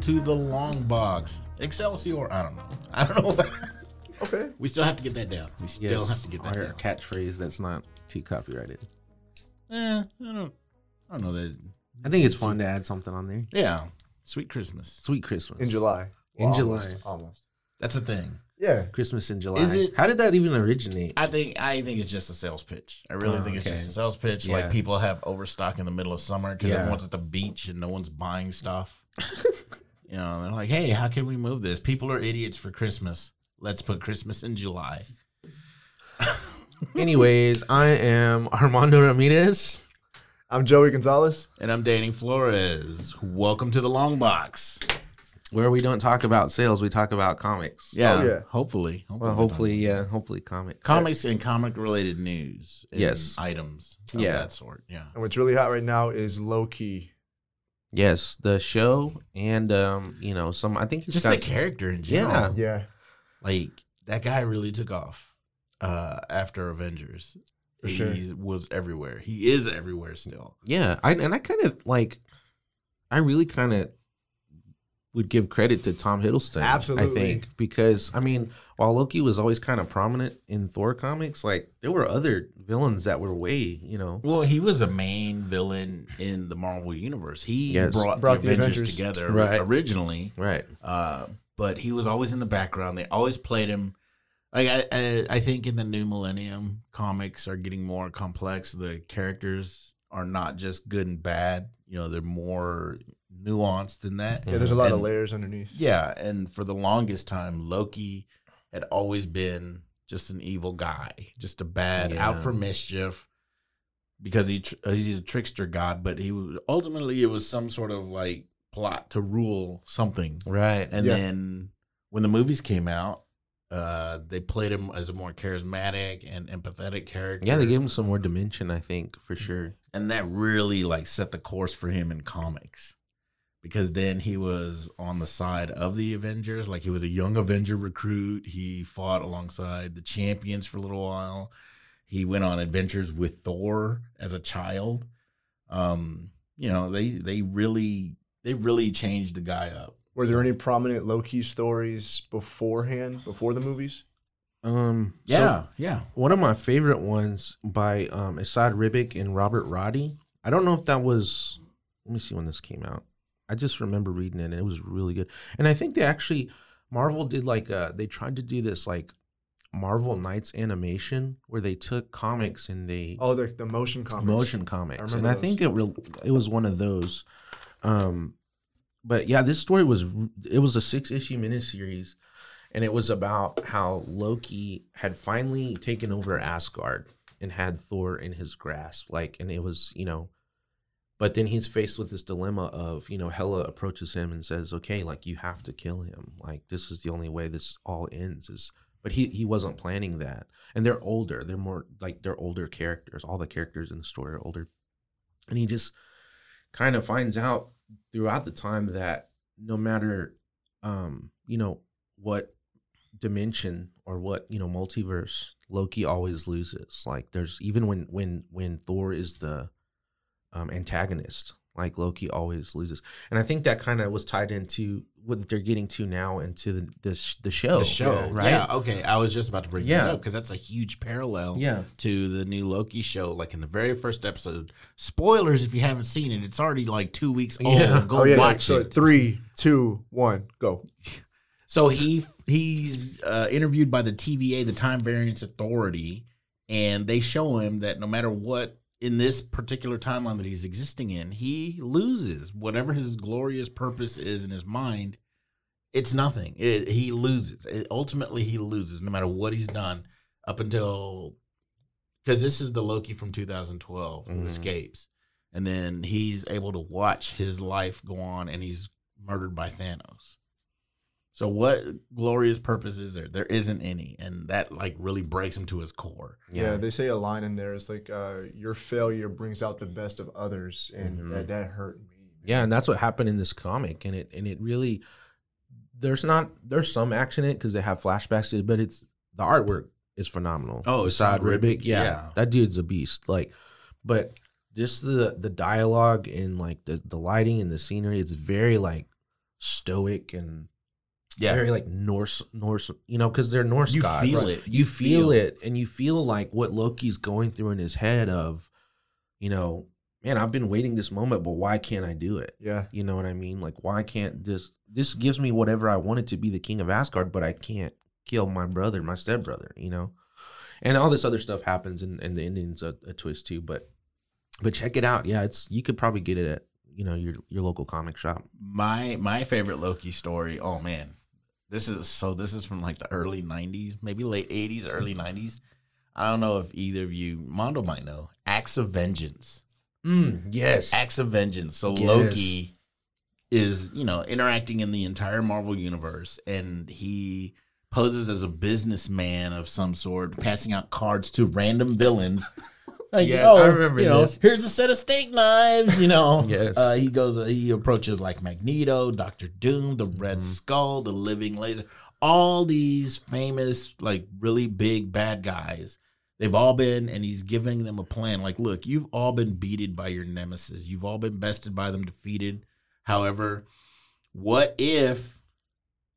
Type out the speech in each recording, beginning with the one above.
To the long box. Excelsior. I don't know. I don't know. Okay. we still have to get that down. We still Yes, have to get that our down. catchphrase that's not too copyrighted. Eh, I don't. I don't know that. I think it's fun to add something on there. Yeah. Sweet Christmas. Sweet Christmas In July. In almost, July. Almost. That's a thing. Yeah. Christmas in July. Is it- How did that even originate? I think. I think it's just a sales pitch. I really Oh, think it's okay. just a sales pitch. Yeah. Like people have overstock in the middle of summer because Yeah. everyone's at the beach and no one's buying stuff. you know, they're like, "Hey, how can we move this? People are idiots for Christmas. Let's put Christmas in July." Anyways, I am Armando Ramirez. I'm Joey Gonzalez. And I'm Danny Flores. Welcome to the long box. Where we don't talk about sales, we talk about comics. Yeah, Oh, yeah. hopefully. Well, hopefully, yeah, hopefully comics. comics and comic related news. and Yes. items. Of Yeah. that sort. Yeah. And what's really hot right now is Loki. Yes, the show and um, you know, some. I think it's Just got the character in general. Yeah. Yeah. Like that guy really took off uh, after Avengers. For he sure. was everywhere. He is everywhere still. Yeah, I and I kind of like, I really kind of would give credit to Tom Hiddleston. Absolutely. I think because I mean, while Loki was always kind of prominent in Thor comics, like there were other villains that were way, you know, Well, he was a main villain in the Marvel universe. He Yes. brought, Brought the the Avengers, Avengers. together Right. originally. right? Uh, but he was always in the background. They always played him. Like I, I, I think in the new millennium, comics are getting more complex. The characters are not just good and bad. You know, they're more nuanced than that. Yeah, there's a lot of layers underneath. Yeah, and for the longest time, Loki had always been just an evil guy, just a bad, out for mischief, because he tr- uh, he's a trickster god. But he was, ultimately it was some sort of like plot to rule something. Right. And Yeah. then when the movies came out, uh, they played him as a more charismatic and empathetic character. yeah, they gave him some more dimension. I think for sure. and that really like set the course for him in comics because then he was on the side of the avengers like he was a young avenger recruit he fought alongside the champions for a little while he went on adventures with thor as a child um you know they they really they really changed the guy up Were there any prominent Loki stories beforehand, before the movies? Um. so yeah yeah one of my favorite ones by um Asad Ribic and Robert Rodi. I don't know if that was. Let me see when this came out. I just remember reading it and it was really good. And I think they actually Marvel did like uh they tried to do this like Marvel Knights animation where they took comics and they Oh, the, the motion comics. motion comics, and remember I those. think it real it was one of those. Um, but yeah, this story was it was a six issue miniseries, and it was about how Loki had finally taken over Asgard and had Thor in his grasp, like, and it was you know. But then he's faced with this dilemma of, you know, Hela approaches him and says, "Okay, like you have to kill him. Like this is the only way this all ends." Is but he he wasn't planning that and they're older they're more like they're older characters all the characters in the story are older and he just kind of finds out throughout the time that no matter um you know what dimension or what you know multiverse loki always loses like there's even when when when thor is the um antagonist Like Loki always loses, and I think that kind of was tied into what they're getting to now into the the, sh- the show. the show, right? Yeah, okay. I was just about to bring Yeah. that up because that's a huge parallel. Yeah. to the new Loki show. Like in the very first episode, spoilers if you haven't seen it. It's already like two weeks old. Yeah. Go oh yeah. watch so it. three, two, one, go. So he he's uh, interviewed by the TVA, the Time Variance Authority, and they show him that no matter what in this particular timeline that he's existing in, he loses whatever his glorious purpose is in his mind. It's nothing. It, he loses. It, ultimately, he loses no matter what he's done up until because this is the Loki from 2012 who Mhm. escapes, and then he's able to watch his life go on, and he's murdered by Thanos. So what glorious purpose is there? There isn't any, and that like really breaks him to his core. Yeah. they say a line in there is like, uh, "Your failure brings out the best of others," and Mhm. that, that hurt me. Yeah, and that's what happened in this comic, and it and it really there's not there's some action in it because they have flashbacks, to it, but it's the artwork is phenomenal. Oh, Assad Assad Ribic, Ribic, yeah, yeah. that dude's a beast. Like, but just the the dialogue and like the the lighting and the scenery, it's very like stoic and very like Norse Norse, you know, because they're Norse gods. You gods. feel it. You, You feel, feel it, and you feel like what Loki's going through in his head of, you know, man, I've been waiting this moment, but why can't I do it? Yeah. You know what I mean? Like, why can't this? This gives me whatever I wanted to be the king of Asgard, but I can't kill my brother, my stepbrother. You know, and all this other stuff happens, and, and the ending's a, a twist too. But, but check it out. Yeah, it's you could probably get it at you know your your local comic shop. My my favorite Loki story. Oh man, this is so. This is from like the early '90s, maybe late '80s, early '90s. I don't know if either of you, Mondo might know. Acts of Vengeance. Mm, yes. Acts of Vengeance. So Yes. Loki is, you know, interacting in the entire Marvel universe and he poses as a businessman of some sort, passing out cards to random villains. Like, Yes, oh, I remember you know, this. Here's a set of steak knives, you know. Yes. Uh, he goes, uh, he approaches like Magneto, Doctor Doom, the Red Mhm. Skull, the Living Laser, all these famous, like really big bad guys. They've all been, and he's giving them a plan. Like, look, you've all been beated by your nemesis. You've all been bested by them, defeated. However, what if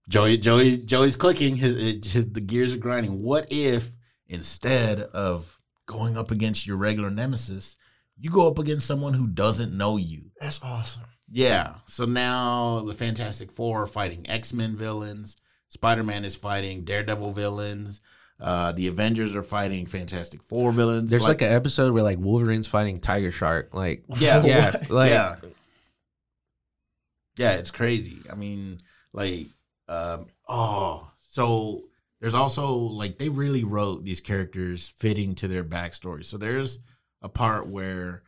Joey, Joey, Joey's clicking? His, his the gears are grinding. What if instead of going up against your regular nemesis, you go up against someone who doesn't know you? That's awesome. Yeah. So now the Fantastic Four are fighting X Men villains. Spider Man is fighting Daredevil villains. Uh, the Avengers are fighting Fantastic Four villains. There's like, an episode where like Wolverine's fighting Tiger Shark. Like, Yeah. yeah, like, yeah, yeah, it's crazy. I mean, like, um, oh, so there's also like they really wrote these characters fitting to their backstory. So there's a part where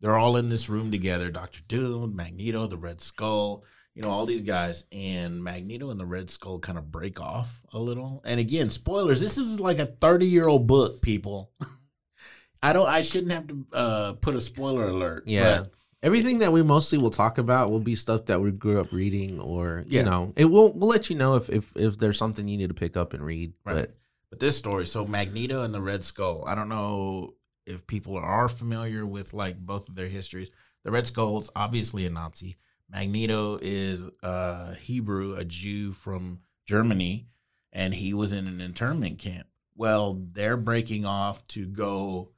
they're all in this room together: Doctor Doom, Magneto, the Red Skull. You know all these guys, and Magneto and the Red Skull kind of break off a little. And again, spoilers. This is like a 30 year old book, people. I don't. I shouldn't have to uh, put a spoiler alert. Yeah. but Everything that we mostly will talk about will be stuff that we grew up reading, or Yeah. you know, it will we'll let you know if if if there's something you need to pick up and read. Right. But But this story, so Magneto and the Red Skull, I don't know if people are familiar with like both of their histories. The Red Skull's obviously a Nazi. Magneto is a Hebrew, a Jew from Germany, and he was in an internment camp. Well, they're breaking off to go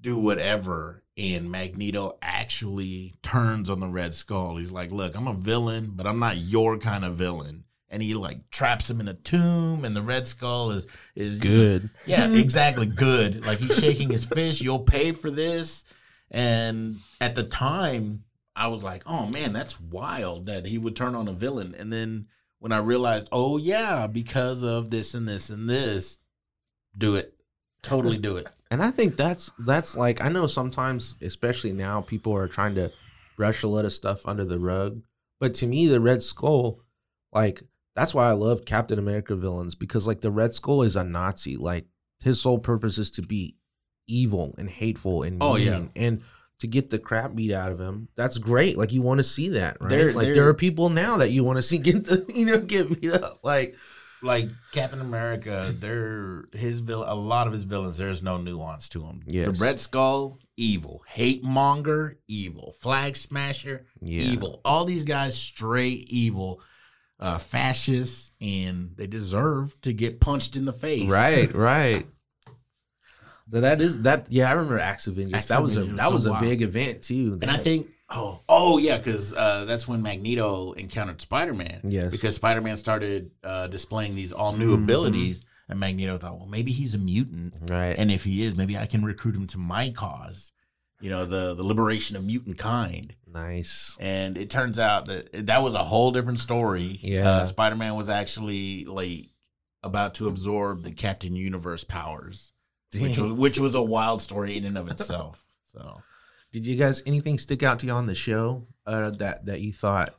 do whatever, and Magneto actually turns on the Red Skull. He's like, "Look, I'm a villain, but I'm not your kind of villain." And he like traps him in a tomb, and the Red Skull is is good. yeah, exactly. Good. Like he's shaking his fist. You'll pay for this. And at the time, I was like, oh man, that's wild that he would turn on a villain. And then when I realized, oh yeah, because of this and this and this, do it. Totally do it. And I think that's that's like I know sometimes, especially now, people are trying to brush a lot of stuff under the rug. But to me, the Red Skull, like that's why I love Captain America villains because like the Red Skull is a Nazi. Like his sole purpose is to be evil and hateful and Oh, yeah. mean. and to get the crap beat out of him. That's great. Like you want to see that, right? There- like there- there are people now that you want to see get the you know get beat up. Like like Captain America, there his vil- a lot of his villains. There's no nuance to them. Yes. The Red Skull, evil. Hate monger, evil. Flag smasher, Yeah. evil. All these guys straight evil, uh, fascists, and they deserve to get punched in the face. Right, right. So that is that. Yeah, I remember Acts of Vengeance. Acts that was a that was was so a wild. big event too. And I think, oh, oh yeah, because uh, that's when Magneto encountered Spider Man. Yes. Because Spider Man started uh, displaying these all new Mhm. abilities, and Magneto thought, well, maybe he's a mutant, right. and if he is, maybe I can recruit him to my cause. You know, the the liberation of mutant kind. nice. And it turns out that that was a whole different story. Yeah. uh, Spider Man was actually like about to absorb the Captain Universe powers, which was which was a wild story in and of itself. So. Did you guys anything stick out to you on the show uh, that that you thought?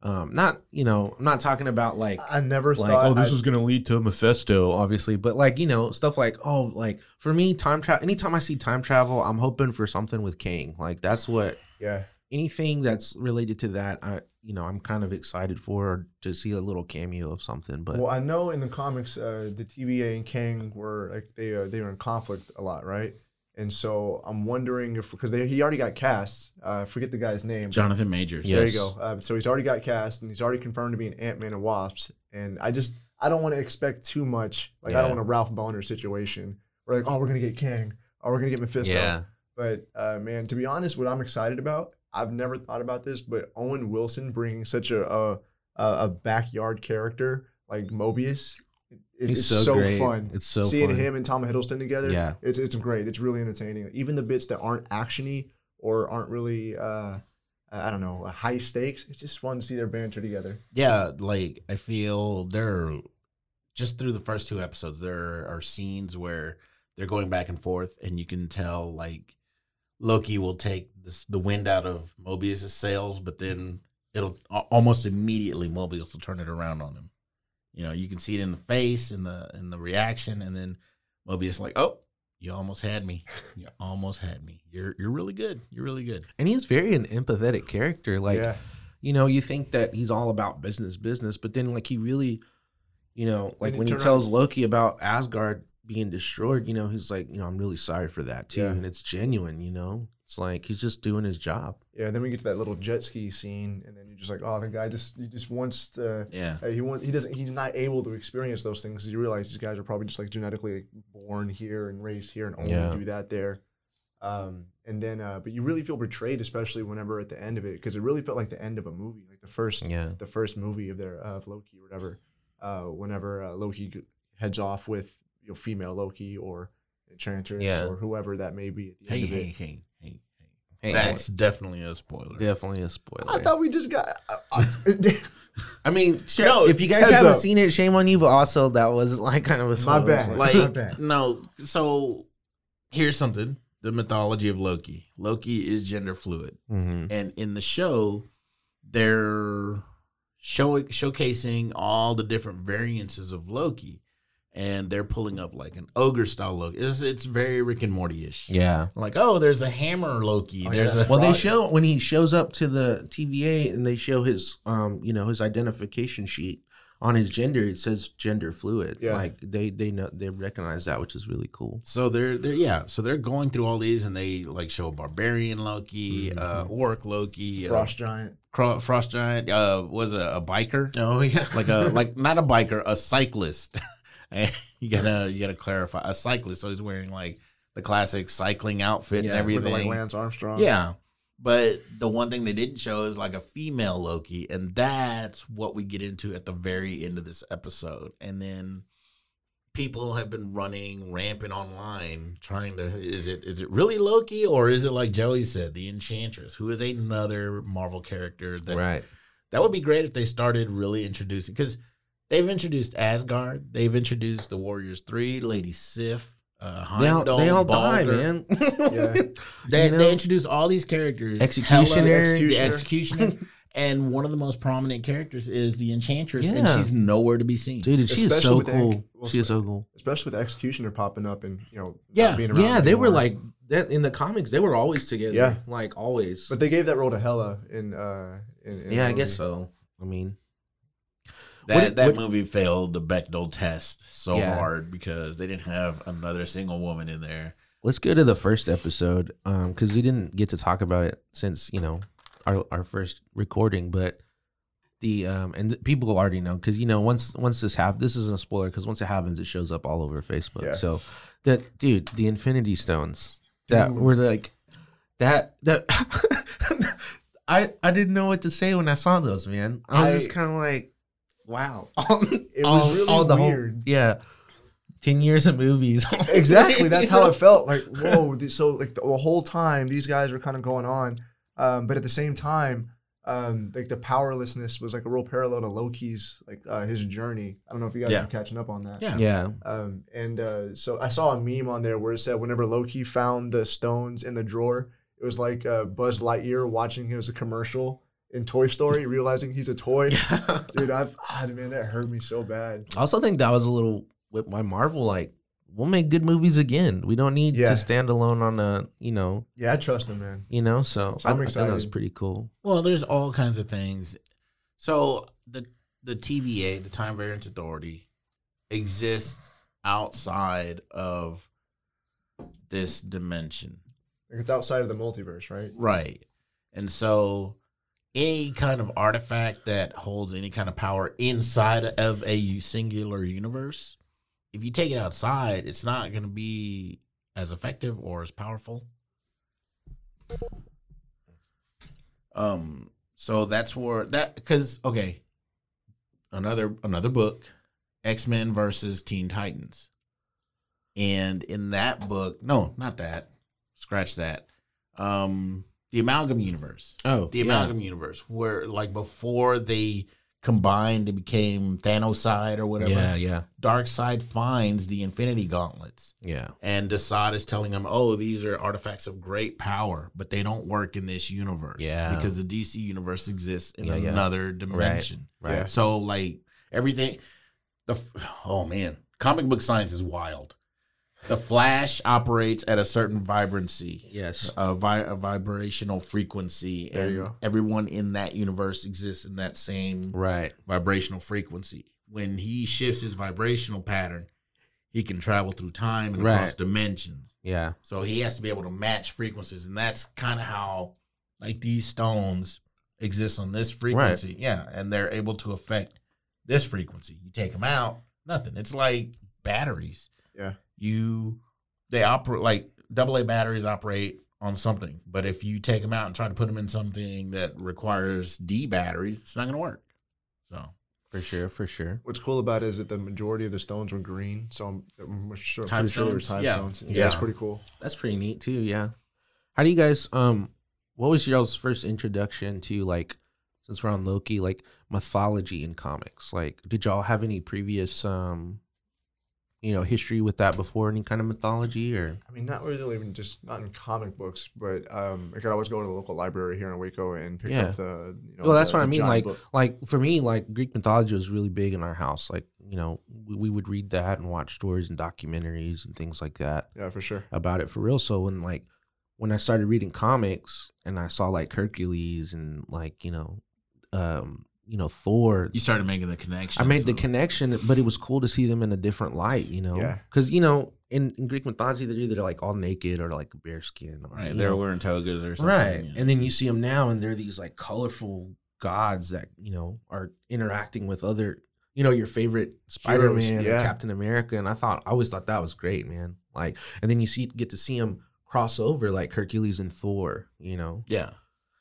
Um, not you know, I'm not talking about like I never like thought oh this I- is gonna lead to Mephisto, obviously, but like you know stuff like oh like for me time travel. Anytime I see time travel, I'm hoping for something with Kang. Like that's what yeah. anything that's related to that. I you know I'm kind of excited for to see a little cameo of something. But Well, I know in the comics, uh, the TVA and Kang were like they uh, they were in conflict a lot, right? And so I'm wondering if because he already got cast. Uh, forget the guy's name. Jonathan Majors. There Yes. you go. Uh, so he's already got cast, and he's already confirmed to be an Ant Man and Wasps. And I just I don't want to expect too much. Like I don't want a Ralph Bohner situation. We're like, oh, we're gonna get Kang. Oh, we're gonna get Mephisto. yeah, But uh, man, to be honest, what I'm excited about, I've never thought about this, but Owen Wilson bringing such a a, a a backyard character like Mobius, it, it's so so, fun. It's so fun. seeing fun. him and Tom Hiddleston together. Yeah. it's it's great. It's really entertaining. Even the bits that aren't actiony or aren't really, uh, I don't know, high stakes. It's just fun to see their banter together. yeah, like I feel they're just through the first two episodes, there are scenes where they're going back and forth, and you can tell like Loki will take this, the wind out of Mobius's sails, but then it'll almost immediately Mobius will turn it around on him. You know, you can see it in the face, in the in the reaction, and then Mobius like, oh. You almost had me. You almost had me. You're you're really good. You're really good. and he's very an empathetic character. Like yeah, you know, you think that he's all about business, business, but then like he really, you know, like he when he tells around- Loki about Asgard being destroyed, you know, he's like, you know, I'm really sorry for that too, Yeah. and it's genuine. You know, it's like he's just doing his job. yeah. And then we get to that little jet ski scene, and then you're just like, oh, the guy just he just wants to. Yeah. Uh, he want, he doesn't he's not able to experience those things because you realize these guys are probably just like genetically born here and raised here and only Yeah. do that there. Um, and then uh, but you really feel betrayed, especially whenever at the end of it, because it really felt like the end of a movie, like the first Yeah, the first movie of their uh, of Loki or whatever. Uh, whenever uh, Loki heads off with you know female Loki or Enchantress Yeah. or whoever that may be at the Hey, end of hey, it. hey, That's definitely a spoiler. definitely a spoiler. I thought we just got. Uh, I mean, sure, No, if you guys heads haven't up. seen it, shame on you. But also, that was like kind of a My spoiler. bad. like My bad. no so here's something the mythology of loki loki is gender fluid hmm and in the show they're show, showcasing all the different variances of loki and they're pulling up like an ogre style loki it's, it's very rick and morty-ish Yeah. like oh there's a hammer loki Oh, there's yeah. a Well, they show when he shows up to the TVA and they show his, um, you know, his identification sheet on his gender. It says gender fluid. Yeah. Like they they know they recognize that, which is really cool. So they're they're yeah, so they're going through all these and they like show barbarian Loki, uh, Mhm. orc Loki, uh, Frost Giant. Cro- frost giant, uh, was a, a biker, Oh yeah, like a like not a biker, a cyclist. And you gotta you gotta clarify a cyclist. So he's wearing like the classic cycling outfit Yeah, and everything. like Lance Armstrong. yeah, but the one thing they didn't show is like a female Loki, and that's what we get into at the very end of this episode. And then people have been running rampant online trying to is it is it really Loki or is it like Joey said the Enchantress who is another Marvel character that right. that would be great if they started really introducing because they've introduced Asgard, they've introduced the Warriors Three, Lady Sif, uh, They all, they all die, man. Yeah. They, You know? they introduce all these characters. Executioner. Hela, Executioner. the executioner, and one of the most prominent characters is the Enchantress, and she's nowhere to be seen. Dude, she is Especially so with cool. Hank- well, she is so cool. Especially with Executioner popping up and you know Yeah. being around Yeah, they were like that in the comics. They were always together. Yeah. like always. But they gave that role to Hela in. uh in, in yeah, I guess so. I mean, That What- that what- movie failed the Bechdel test so Yeah. hard because they didn't have another single woman in there. Let's go to the first episode um because we didn't get to talk about it since you know our our first recording, but the um and th- people already know because you know once once this happens, this isn't a spoiler because once it happens, it shows up all over Facebook. Yeah. So that dude, the Infinity Stones that Dude. were like that that. I, I didn't know what to say when I saw those, man. I was I- just kind of like, wow. It was really the whole- weird. yeah. 10 years of movies. exactly that's how it felt like whoa th- so like the, the whole time these guys were kind of going on um, but at the same time um, like the powerlessness was like a real parallel to loki's like uh, his journey i don't know if you guys Yeah. are catching up on that Yeah. Yeah. um, and uh, so i saw a meme on there where it said whenever loki found the stones in the drawer it was like uh, buzz lightyear watching him as a commercial in toy story realizing he's a toy dude i've ah, man that hurt me so bad I also think that was a little with my Marvel. Like, we'll make good movies again. We don't need Yeah. to stand alone on a, you know, yeah i trust him man you know. So, So I'm I, I that was pretty cool. Well, there's all kinds of things. So the the TVA, the Time Variance Authority, exists outside of this dimension. like it's outside of the multiverse right Right. And so any kind of artifact that holds any kind of power inside of a singular universe, if you take it outside, it's not going to be as effective or as powerful. Um so that's where that cuz okay, another another book, X-Men versus Teen Titans. And in that book, no, not that. Scratch that. Um the amalgam universe Oh, the amalgam universe where like before they combined and became Thanoseid or whatever Yeah, yeah, Darkseid finds the infinity gauntlets yeah. and Desaad is telling them, oh these are artifacts of great power but they don't work in this universe Yeah. because the dc universe exists in Yeah, yeah. another dimension Right. Yeah. so like everything the oh man comic book science is wild the flash operates at a certain vibrancy Yes. a, vi- a vibrational frequency, There and you go. everyone in that universe exists in that same Right. vibrational frequency. When he shifts his vibrational pattern, he can travel through time and Right. across dimensions. Yeah. So he has to be able to match frequencies, and that's kind of how like these stones exist on this frequency. Yeah, and they're able to affect this frequency. You take them out, nothing. It's like batteries yeah you they operate like double A batteries operate on something, but if you take them out and try to put them in something that requires D batteries, it's not going to work. So For sure. For sure. What's cool about it is that the majority of the stones were green, so I'm, I'm sure, Time pretty sure they were stones? time Yeah. stones. Yeah, Yeah. it's pretty cool. That's pretty neat too. Yeah. How do you guys um? What was y'all's first introduction to like? Since we're on Loki, like mythology in comics. Like, did y'all have any previous um? You know, history with that before any kind of mythology or I mean, not really even just not in comic books, but um, I could always go to the local library here in Waco and pick Yeah. up the. You know, well that's the- what i mean like book. like for me like greek mythology was really big in our house like you know we, we would read that and watch stories and documentaries and things like that yeah, for sure. about it for real so when like when i started reading comics and i saw like hercules and like you know um you know thor you started making the connection. i made the connection but it was cool to see them in a different light you know Yeah. because you know in, in greek mythology they're either like all naked or like bear skin or, Right, they're know, wearing togas or something. right you know. and then you see them now and they're these like colorful gods that you know are interacting with other you know your favorite spider-man yeah. captain america and i thought i always thought that was great man like and then you see get to see them cross over like hercules and thor you know yeah,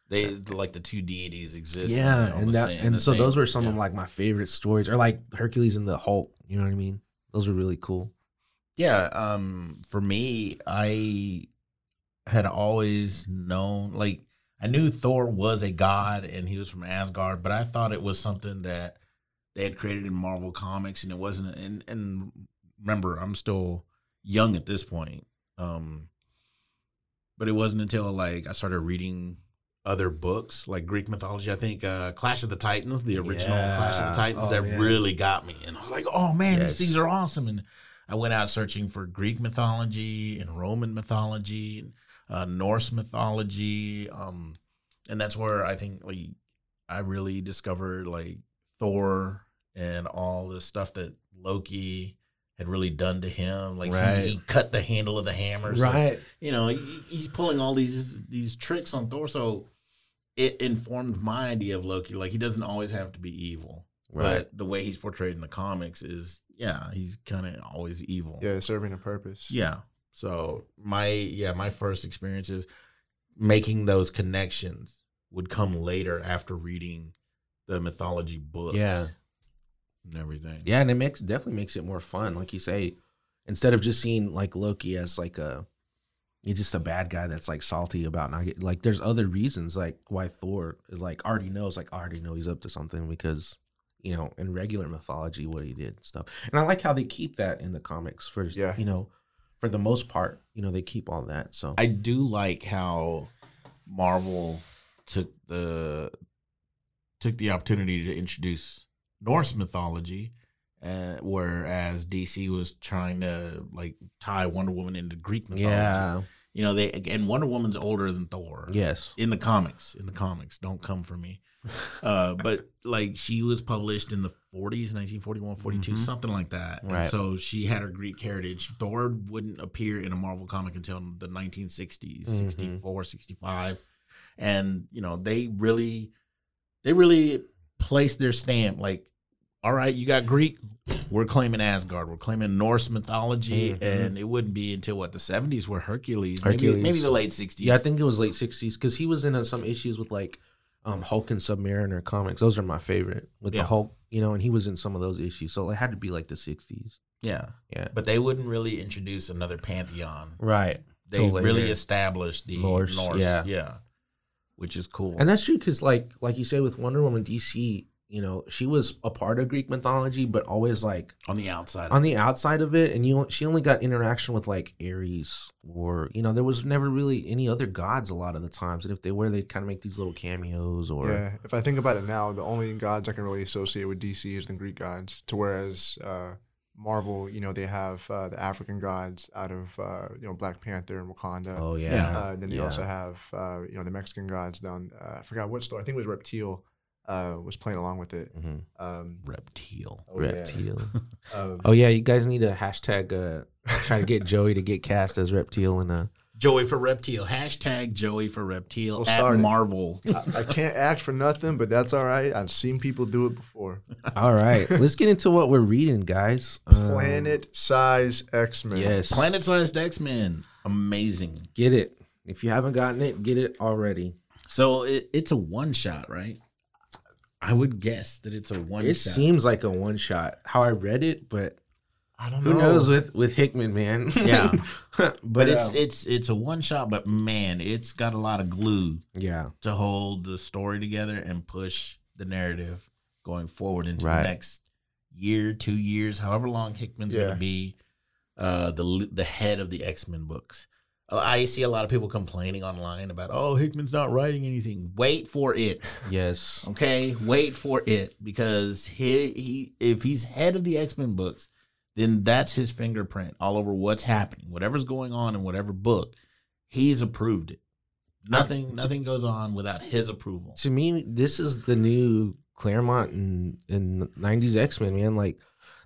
they like the two deities exist. yeah on and that same- and so same- those were some yeah. of like my favorite stories or like hercules and the hulk you know what i mean those were really cool Yeah, um, for me, I had always known, like, I knew Thor was a god and he was from Asgard, but I thought it was something that they had created in Marvel Comics, and it wasn't. And, and remember, I'm still young at this point, um, but it wasn't until like I started reading other books like Greek mythology. I think uh, Clash of the Titans, the original Clash of the Titans, Oh, that man. really got me, and I was like, oh man, Yes. these things are awesome, and I went out searching for Greek mythology and Roman mythology and uh, Norse mythology, um, and that's where I think like I really discovered like Thor and all the stuff that Loki had really done to him. Like Right. he, he cut the handle of the hammer. So, you know, he, he's pulling all these these tricks on Thor. So it informed my idea of Loki. Like he doesn't always have to be evil, Right. but the way he's portrayed in the comics is, yeah, he's kind of always evil. Yeah, serving a purpose. Yeah. So my yeah, my first experiences making those connections would come later after reading the mythology books. Yeah. And everything. Yeah, and it makes definitely makes it more fun. Like you say, instead of just seeing like Loki as like a he's just a bad guy that's like salty about not get like there's other reasons like why Thor is like already knows like I already know he's up to something because you know in regular mythology what he did and stuff. And I like how they keep that in the comics for Yeah. you know for the most part you know they keep all that. So I do like how Marvel took the took the opportunity to introduce Norse mythology, uh, whereas DC was trying to like tie Wonder Woman into Greek mythology. yeah, you know they and Wonder Woman's older than Thor. yes, in the comics. In the comics, don't come for me. Uh, but like she was published in the 40s, 1941, 42, Mhm. something like that. And Right. so she had her Greek heritage. Thor wouldn't appear in a Marvel comic until the 1960s, Mhm. 64, 65. And, you know, they really, they really placed their stamp like, all right, you got Greek, we're claiming Asgard, we're claiming Norse mythology, Mhm. and it wouldn't be until what the 70s where Hercules, maybe, Hercules. maybe the late 60s. Yeah, I think it was late sixties because he was in uh, some issues with like um, Hulk and Submariner comics. Those are my favorite with Yeah. the Hulk, you know, and he was in some of those issues. So it had to be like the sixties. Yeah. Yeah, But they wouldn't really introduce another pantheon. right. They really established the Norse, Norse. yeah. yeah. Which is cool. And that's true because, like, like you say with Wonder Woman, DC, you know, she was a part of Greek mythology, but always like on the outside. on the outside of it, and you she only got interaction with like Ares, or you know, there was never really any other gods a lot of the times, and if they were, they'd kind of make these little cameos or Yeah, if I think about it now, the only gods I can really associate with DC is the Greek gods. To whereas uh, Marvel, you know, they have uh, the African gods out of uh, you know Black Panther and Wakanda. oh yeah, Yeah. Uh, then they yeah. also have uh, you know the Mexican gods down. Uh, I forgot what store. I think it was Reptile. Uh, was playing along with it. Mhm. Um, Reptile. oh, yeah. reptile. Um, Oh yeah, you guys need a hashtag uh try to get Joey to get cast as reptile and a. Joey for Reptile. Hashtag Joey for Reptile We'll at. Marvel. I, I can't act for nothing, but that's all right. I've seen people do it before. all right. Let's get into what we're reading, guys. Um, Planet size X Men. Yes. Planet sized X Men. Amazing. Get it. If you haven't gotten it, get it already. So it, it's a one shot, right? I would guess that it's a one it shot. seems like a one shot. How I read it, but I don't who know. Who knows with with Hickman, man. Yeah. but, but it's uh, it's it's a one shot, but man, it's got a lot of glue yeah, to hold the story together and push the narrative going forward into Right. the next year, two years, however long Hickman's Yeah. going to be uh, the the head of the X Men books. Uh, I see a lot of people complaining online about, oh, Hickman's not writing anything. Wait for it. yes, Okay, wait for it because he he if he's head of the X Men books, then that's his fingerprint all over what's happening, whatever's going on in whatever book. He's approved it. Nothing nothing goes on without his approval. to me, this is the new Claremont and in '90s X Men, man. Like,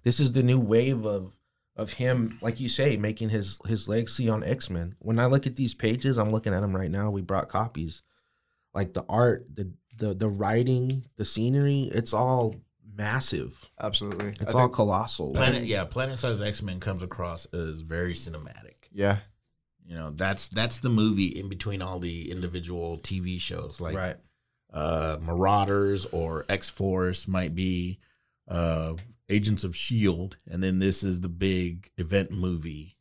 this is the new wave of of him, like you say, making his his legacy on X Men. When I look at these pages, I'm looking at them right now. We brought copies, like the art, the the the writing, the scenery. It's all massive. Absolutely. It's I all colossal. Planet yeah, Planet Size X Men comes across as very cinematic. yeah. You know, that's that's the movie in between all the individual TV shows. Like right. uh, Marauders or X Force might be uh, Agents of Shield, and then this is the big event movie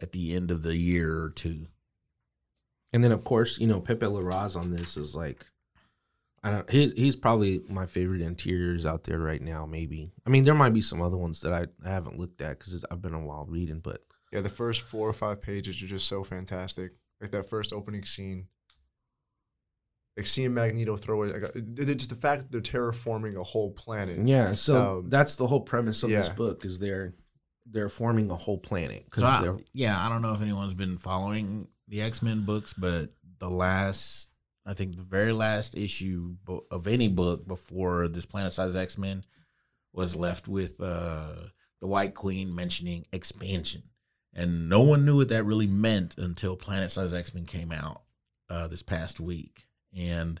at the end of the year or two. And then of course, you know, Pepe Larraz on this is like I don't he's he's probably my favorite interiors out there right now, maybe. I mean, there might be some other ones that I, I haven't looked at because I've been a while reading, but Yeah, the first four or five pages are just so fantastic. Like that first opening scene. Like seeing Magneto throw it, like, uh, just the fact that they're terraforming a whole planet. yeah, so Um, that's the whole premise of this book is they're they're forming a whole planet So because I- yeah, I don't know if anyone's been following the X Men books, but the last, I think the very last issue of any book before this Planet Size X Men was left with uh, the White Queen mentioning expansion, and no one knew what that really meant until Planet Size X Men came out uh, this past week, and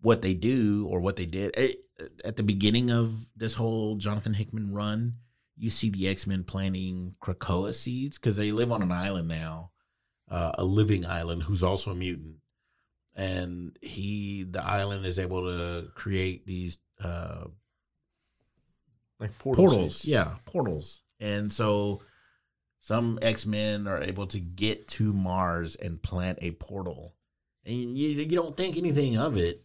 what they do or what they did eh, at the beginning of this whole Jonathan Hickman run, you see the X Men planting Krakoa seeds because they live on an island now, uh, a living island who's also a mutant, and he the island is able to create these uh, Like portal portals, seeds. yeah, portals, and so some X Men are able to get to Mars and plant a portal, and you you don't think anything of it.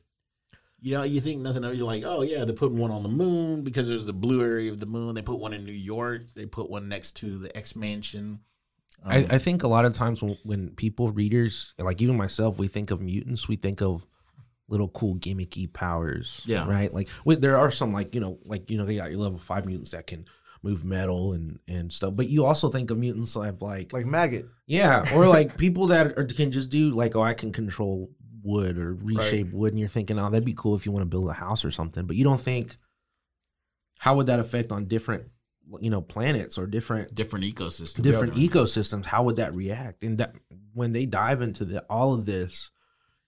You know, you think nothing of it. You're like, oh yeah, they're putting one on the moon because there's the blue area of the moon. They put one in New York. They put one next to the X Mansion. I, Um, I think a lot of times when, when people readers like even myself we think of mutants we think of little cool gimmicky powers Yeah. right like we, there are some like you know like you know they got your level five mutants that can move metal and and stuff but you also think of mutants that have like, Like Maggott. yeah or like people that are, can just do like oh i can control wood or reshape wood and you're thinking oh that'd be cool if you want to build a house or something but you don't think how would that affect on different you know planets or different different ecosystems. different ecosystems how would that react? And that when they dive into the, all of this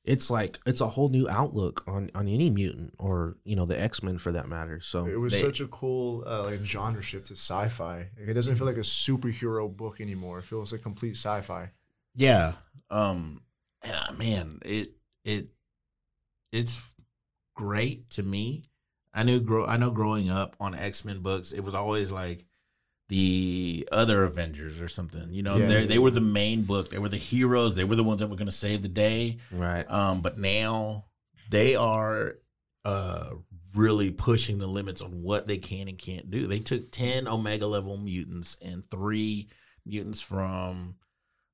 it's like it's a whole new outlook on on any mutant or you know the x-men for that matter so It was They- such a cool uh, like genre shift to sci-fi. Like, it doesn't feel like a superhero book anymore. It feels like complete sci-fi. Yeah. Um and, uh, man, it it it's great to me. I knew grow I know growing up on X-Men books, it was always like the other Avengers or something. You know, Yeah. they they were the main book. They were the heroes. They were the ones that were going to save the day. right Um but now they are uh really pushing the limits on what they can and can't do. They took 10 omega level mutants and 3 mutants from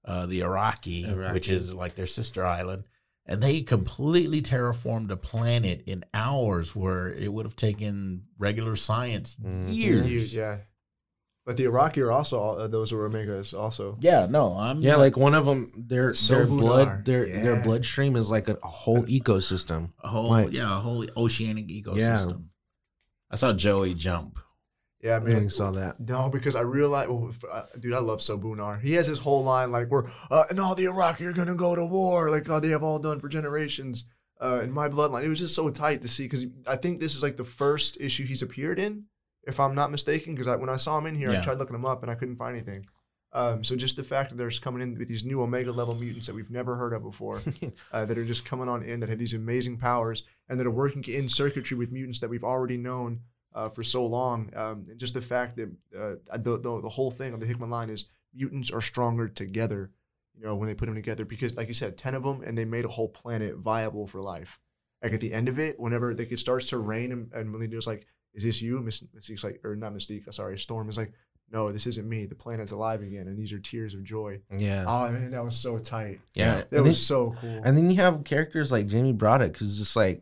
uh the Arakki, Arakki. which is like their sister island, and they completely terraformed a planet in hours where it would have taken regular science Mhm. years. You- yeah. But the Arakki are also uh, those are Omegas also. Yeah, no, I'm yeah not- like one of them their their Sobunar. blood their their Yeah. bloodstream is like a, a whole ecosystem a whole like- yeah, a whole oceanic ecosystem. I saw Joey jump. Yeah, when man. you saw that No, because I realized, well, f- uh, dude, I love Sobunar. He has his whole line like, "We're uh, and all the Arakki are gonna go to war," like oh, they have all done for generations. Uh, in my bloodline, it was just so tight to see because I think this is like the first issue he's appeared in, if I'm not mistaken. Because I, when I saw him in here, I tried looking him up and I couldn't find anything. Um, so just the fact that there's coming in with these new Omega level mutants that we've never heard of before, uh, that are just coming on in, that have these amazing powers, and that are working in circuitry with mutants that we've already known uh, for so long. Um, and just the fact that uh, the, the the whole thing of the Hickman line is mutants are stronger together. You know, when they put them together, because like you said, ten of them, and they made a whole planet viable for life. Like at the end of it, whenever like, it starts to rain, and, and Melinda's like, "Is this you?" Mys- Mystique's like, or not Mystique, sorry, Storm is like, "No, this isn't me. The planet's alive again, and these are tears of joy." yeah Oh man, that was so tight. yeah That and, was then, so cool. and then you have characters like jamie braddock who's just like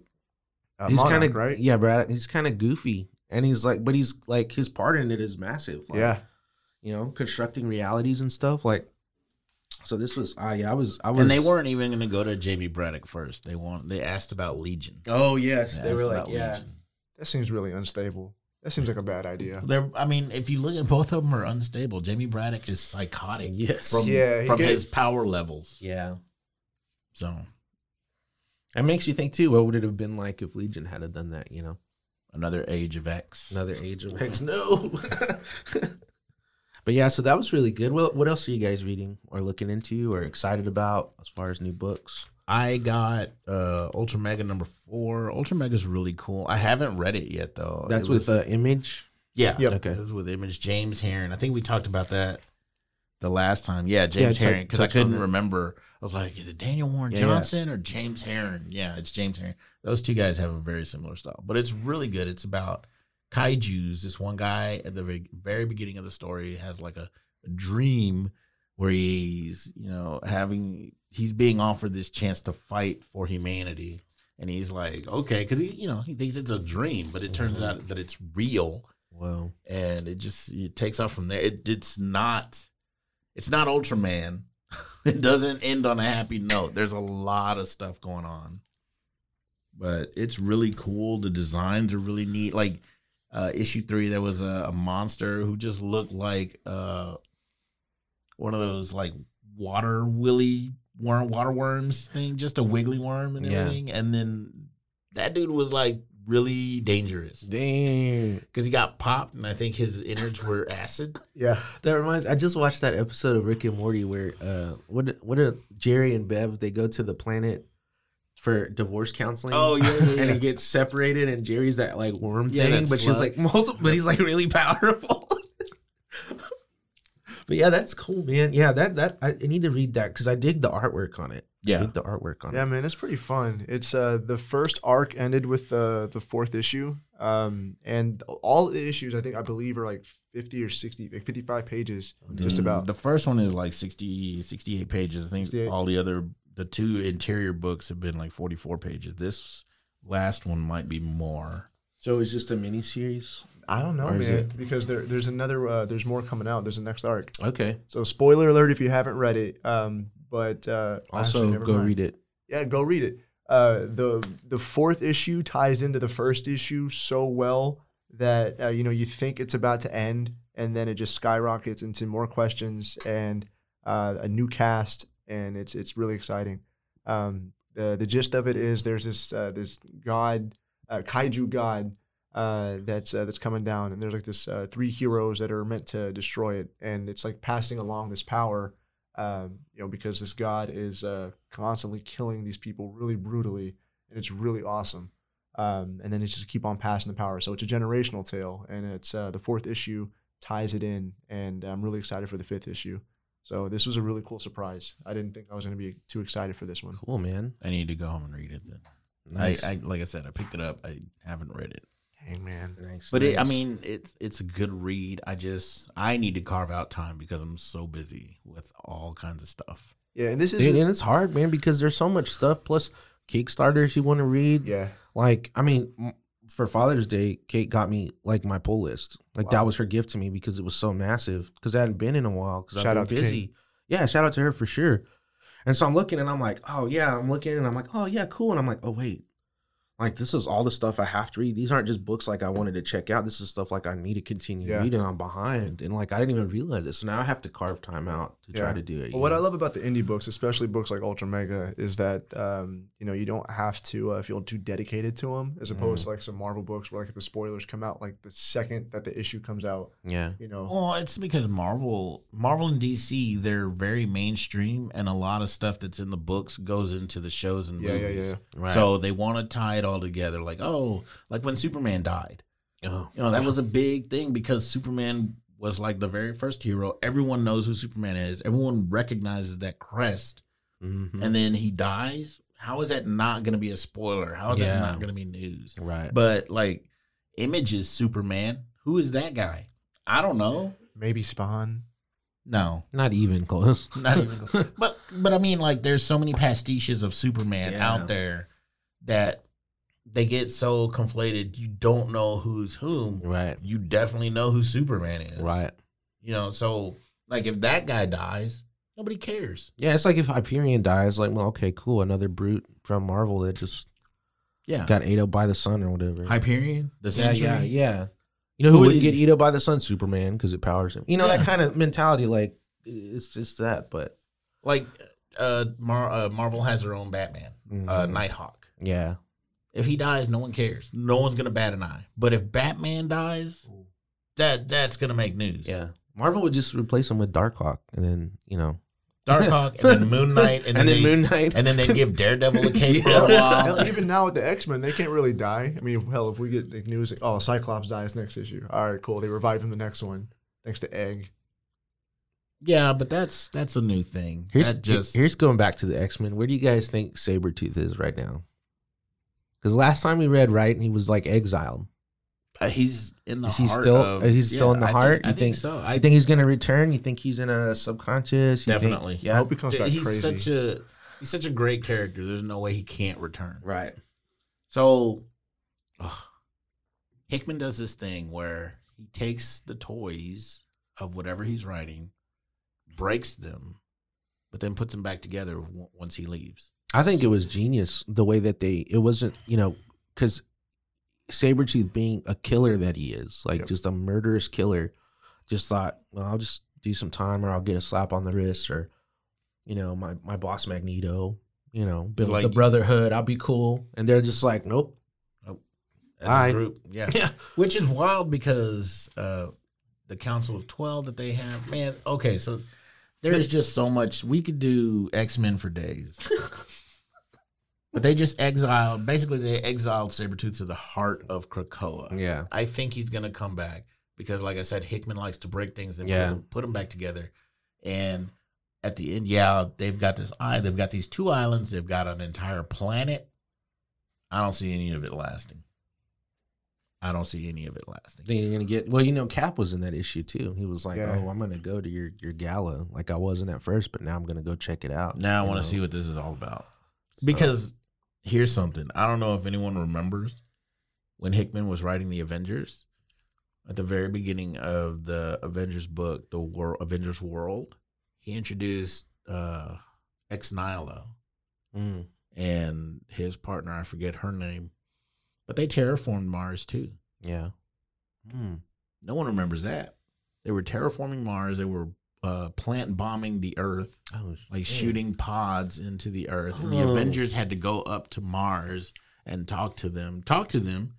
Uh, he's kind of right. yeah Braddock. he's kind of goofy and he's like but he's like his part in it is massive like, yeah. you know, constructing realities and stuff. Like, so this was, ah, yeah, I was, I was, And they weren't even going to go to Jamie Braddock first. They want they asked about Legion. Oh yes, They they were like, yeah, Legion. That seems really unstable. That seems like a bad idea. They're, I mean, if you look at both of them are unstable. Jamie Braddock is psychotic yes, from Yeah, from gets- his power levels. yeah. So It makes you think too. What would it have been like if Legion had have done that? You know, another Age of X. another Age of X. No. but yeah, so that was really good. What what else are you guys reading or looking into or excited about as far as new books? I got uh Ultra Mega number four. Ultra Mega is really cool. I haven't read it yet though. That's It was- with uh, Image. yeah. Yep. Okay. It was with Image James Harren. I think we talked about that the last time. Yeah, Yeah, James tou- Harren. Because I couldn't it. remember. I was like, is it Daniel Warren Yeah, yeah. Johnson or James Harren? Yeah, it's James Harren. Those two guys have a very similar style, but it's really good. It's about kaiju's. This one guy at the very, very beginning of the story has like a, a dream where he's, you know, having he's being offered this chance to fight for humanity. And he's like, okay, because he, you know, he thinks it's a dream, but it turns out that it's real Whoa. and it just it takes off from there. It, it's not it's not Ultraman. it doesn't end on a happy note. There's a lot of stuff going on, but it's really cool. The designs are really neat. Like uh, issue three, there was a, a monster who just looked like uh, one of those like water willy worm, water worms thing, just a wiggly worm and Yeah. everything. And then that dude was like really dangerous Dang. because he got popped, and I think his innards were acid. Yeah. That reminds. I just watched that episode of Rick and Morty where uh, what what are Jerry and Bev? They go to the planet for divorce counseling. Oh, yeah, yeah, and he gets separated, and Jerry's that like worm Yeah, thing, but she's like multiple, but he's like really powerful. but yeah, that's cool, man. Yeah, that that I, I need to read that because I dig the artwork on it. Yeah, I Yeah, dig the artwork on Yeah, it. Yeah, man, it's pretty fun. It's uh the first arc ended with uh, the fourth issue. Um and all the issues I think I believe are like 50 or 60 like 55 pages just Mm, about. the first one is like 60, 68 pages. I think 68. all the other the two interior books have been like forty four pages. This last one might be more. So it's just a mini series. I don't know, man, it- because there there's another uh, there's more coming out. There's a next arc. Okay. So spoiler alert if you haven't read it. Um but uh Also, actually, go mind. read it. Yeah, go read it. Uh, the the fourth issue ties into the first issue so well that uh, you know you think it's about to end, and then it just skyrockets into more questions and uh, a new cast, and it's it's really exciting. Um, the the gist of it is there's this uh, this god, uh, kaiju god. Uh, that's uh, that's coming down, and there's like this uh, three heroes that are meant to destroy it, and it's like passing along this power um, you know, because this god is uh, constantly killing these people really brutally, and it's really awesome. Um, and then it just keep on passing the power. So it's a generational tale, and it's uh, the fourth issue ties it in, and I'm really excited for the fifth issue. So this was a really cool surprise. I didn't think I was going to be too excited for this one. Cool, man. I need to go home and read it then. Nice. I, I like I said, I picked it up. I haven't read it, Hey man, nice. but it, I mean, it's it's a good read. I just I need to carve out time because I'm so busy with all kinds of stuff. yeah, and this is Dude, and it's hard, man, because there's so much stuff. Plus, Kickstarters you want to read. yeah, Like, I mean, for Father's Day, Kate got me like my pull list. Like that was her gift to me because it was so massive. Because I hadn't been in a while. Because I've been to Kate. busy. Yeah, shout out to her for sure. And so I'm looking and I'm like, oh yeah, I'm looking and I'm like, oh yeah, cool. And I'm like, oh wait, like this is all the stuff I have to read. These aren't just books like I wanted to check out. This is stuff like I need to continue Yeah. reading. I'm behind, and like I didn't even realize it. So now I have to carve time out to try to do it. Well, you what I love about the indie books, especially books like Ultra Mega, is that um, you know you don't have to uh, feel too dedicated to them, as opposed to like some Marvel books where like if the spoilers come out like the second that the issue comes out. yeah, You know, Well, it's because Marvel, Marvel and DC, they're very mainstream, and a lot of stuff that's in the books goes into the shows and Yeah, yeah, yeah. right. So they want to tie it all together. Like, oh, like when Superman died, oh, you know, that was a big thing because Superman was like the very first hero. Everyone knows who Superman is. Everyone recognizes that crest, Mhm. and then he dies. How is that not going to be a spoiler? How is Yeah. that not going to be news? right. But like, Image is Superman. Who is that guy? I don't know. maybe Spawn. No, Not even close. not even. close. but but I mean, like, there's so many pastiches of Superman Yeah. out there that they get so conflated. You don't know who's whom. right. You definitely know who Superman is. Right. You know, so like if that guy dies, nobody cares. Yeah, it's like if Hyperion dies, like, well, okay, cool, another brute from Marvel that just Yeah. got ate up by the sun or whatever. Hyperion, the yeah, Sentry. yeah, yeah. You know who, Who wouldn't get eat up by the sun? Superman, because it powers him. You know Yeah. that kind of mentality. Like it's just that, but Like uh, Mar- uh, Marvel has their own Batman, uh, Mhm. Nighthawk. yeah, If he dies, no one cares. No one's gonna bat an eye. But if Batman dies, that that's gonna make news. yeah. Marvel would just replace him with Darkhawk, and then you know, Darkhawk and then Moon Knight and, and, then, then they, Moon Knight, and then they give Daredevil a cape for a while. Even now with the X Men, they can't really die. I mean, hell, if we get like, news, like, oh, Cyclops dies next issue. All right, cool. They revive him the next one, thanks to Egg. Yeah, but that's that's a new thing. Here's that just here's going back to the X Men. Where do you guys think Sabretooth is right now? Because last time we read right, he was like exiled. uh, he's in the Is he heart still- of- he's still in the I heart? Think, I You think, think- so. I I think he's gonna return. You think he's in a subconscious? You think- Definitely. I yeah. hope he comes back he's crazy. such a he's such a great character. There's no way he can't return. Right. So ugh, Hickman does this thing where he takes the toys of whatever he's writing, breaks them, but then puts them back together w- once he leaves. I think it was genius the way that they. It wasn't you know because Sabretooth being a killer that he is, like Yep. just a murderous killer, just thought, well, I'll just do some time or I'll get a slap on the wrist or, you know, my, my boss Magneto, you know, build Like- the brotherhood. I'll be cool. And they're just like, nope. as a group. Yeah. Yeah. Which is wild because uh, the Council of 12 that they have, man, okay, so there's just so much. We could do X Men for days. but they just exiled, basically, they exiled Sabretooth to the heart of Krakoa. Yeah. I think he's going to come back because, like I said, Hickman likes to break things and Yeah. put, them, put them back together. And at the end, yeah, they've got this eye. They've got these two islands. They've got an entire planet. I don't see any of it lasting. I don't see any of it lasting. Then you're gonna get well, you know, Cap was in that issue too. He was like, Yeah. "Oh, I'm gonna go to your your gala, like I wasn't at first, but now I'm gonna go check it out." Now I want to know? see what this is all about. So- Because here's something. I don't know if anyone remembers when Hickman was writing the Avengers at the very beginning of the Avengers book, the War Avengers World. He introduced uh, Ex Nihilo Mm, and his partner. I forget her name, but they terraformed Mars too. yeah. Mm, No one remembers that. They were terraforming Mars. They were uh, plant bombing the Earth. oh, like shooting pods into the earth and the Oh. avengers had to go up to mars and talk to them talk to them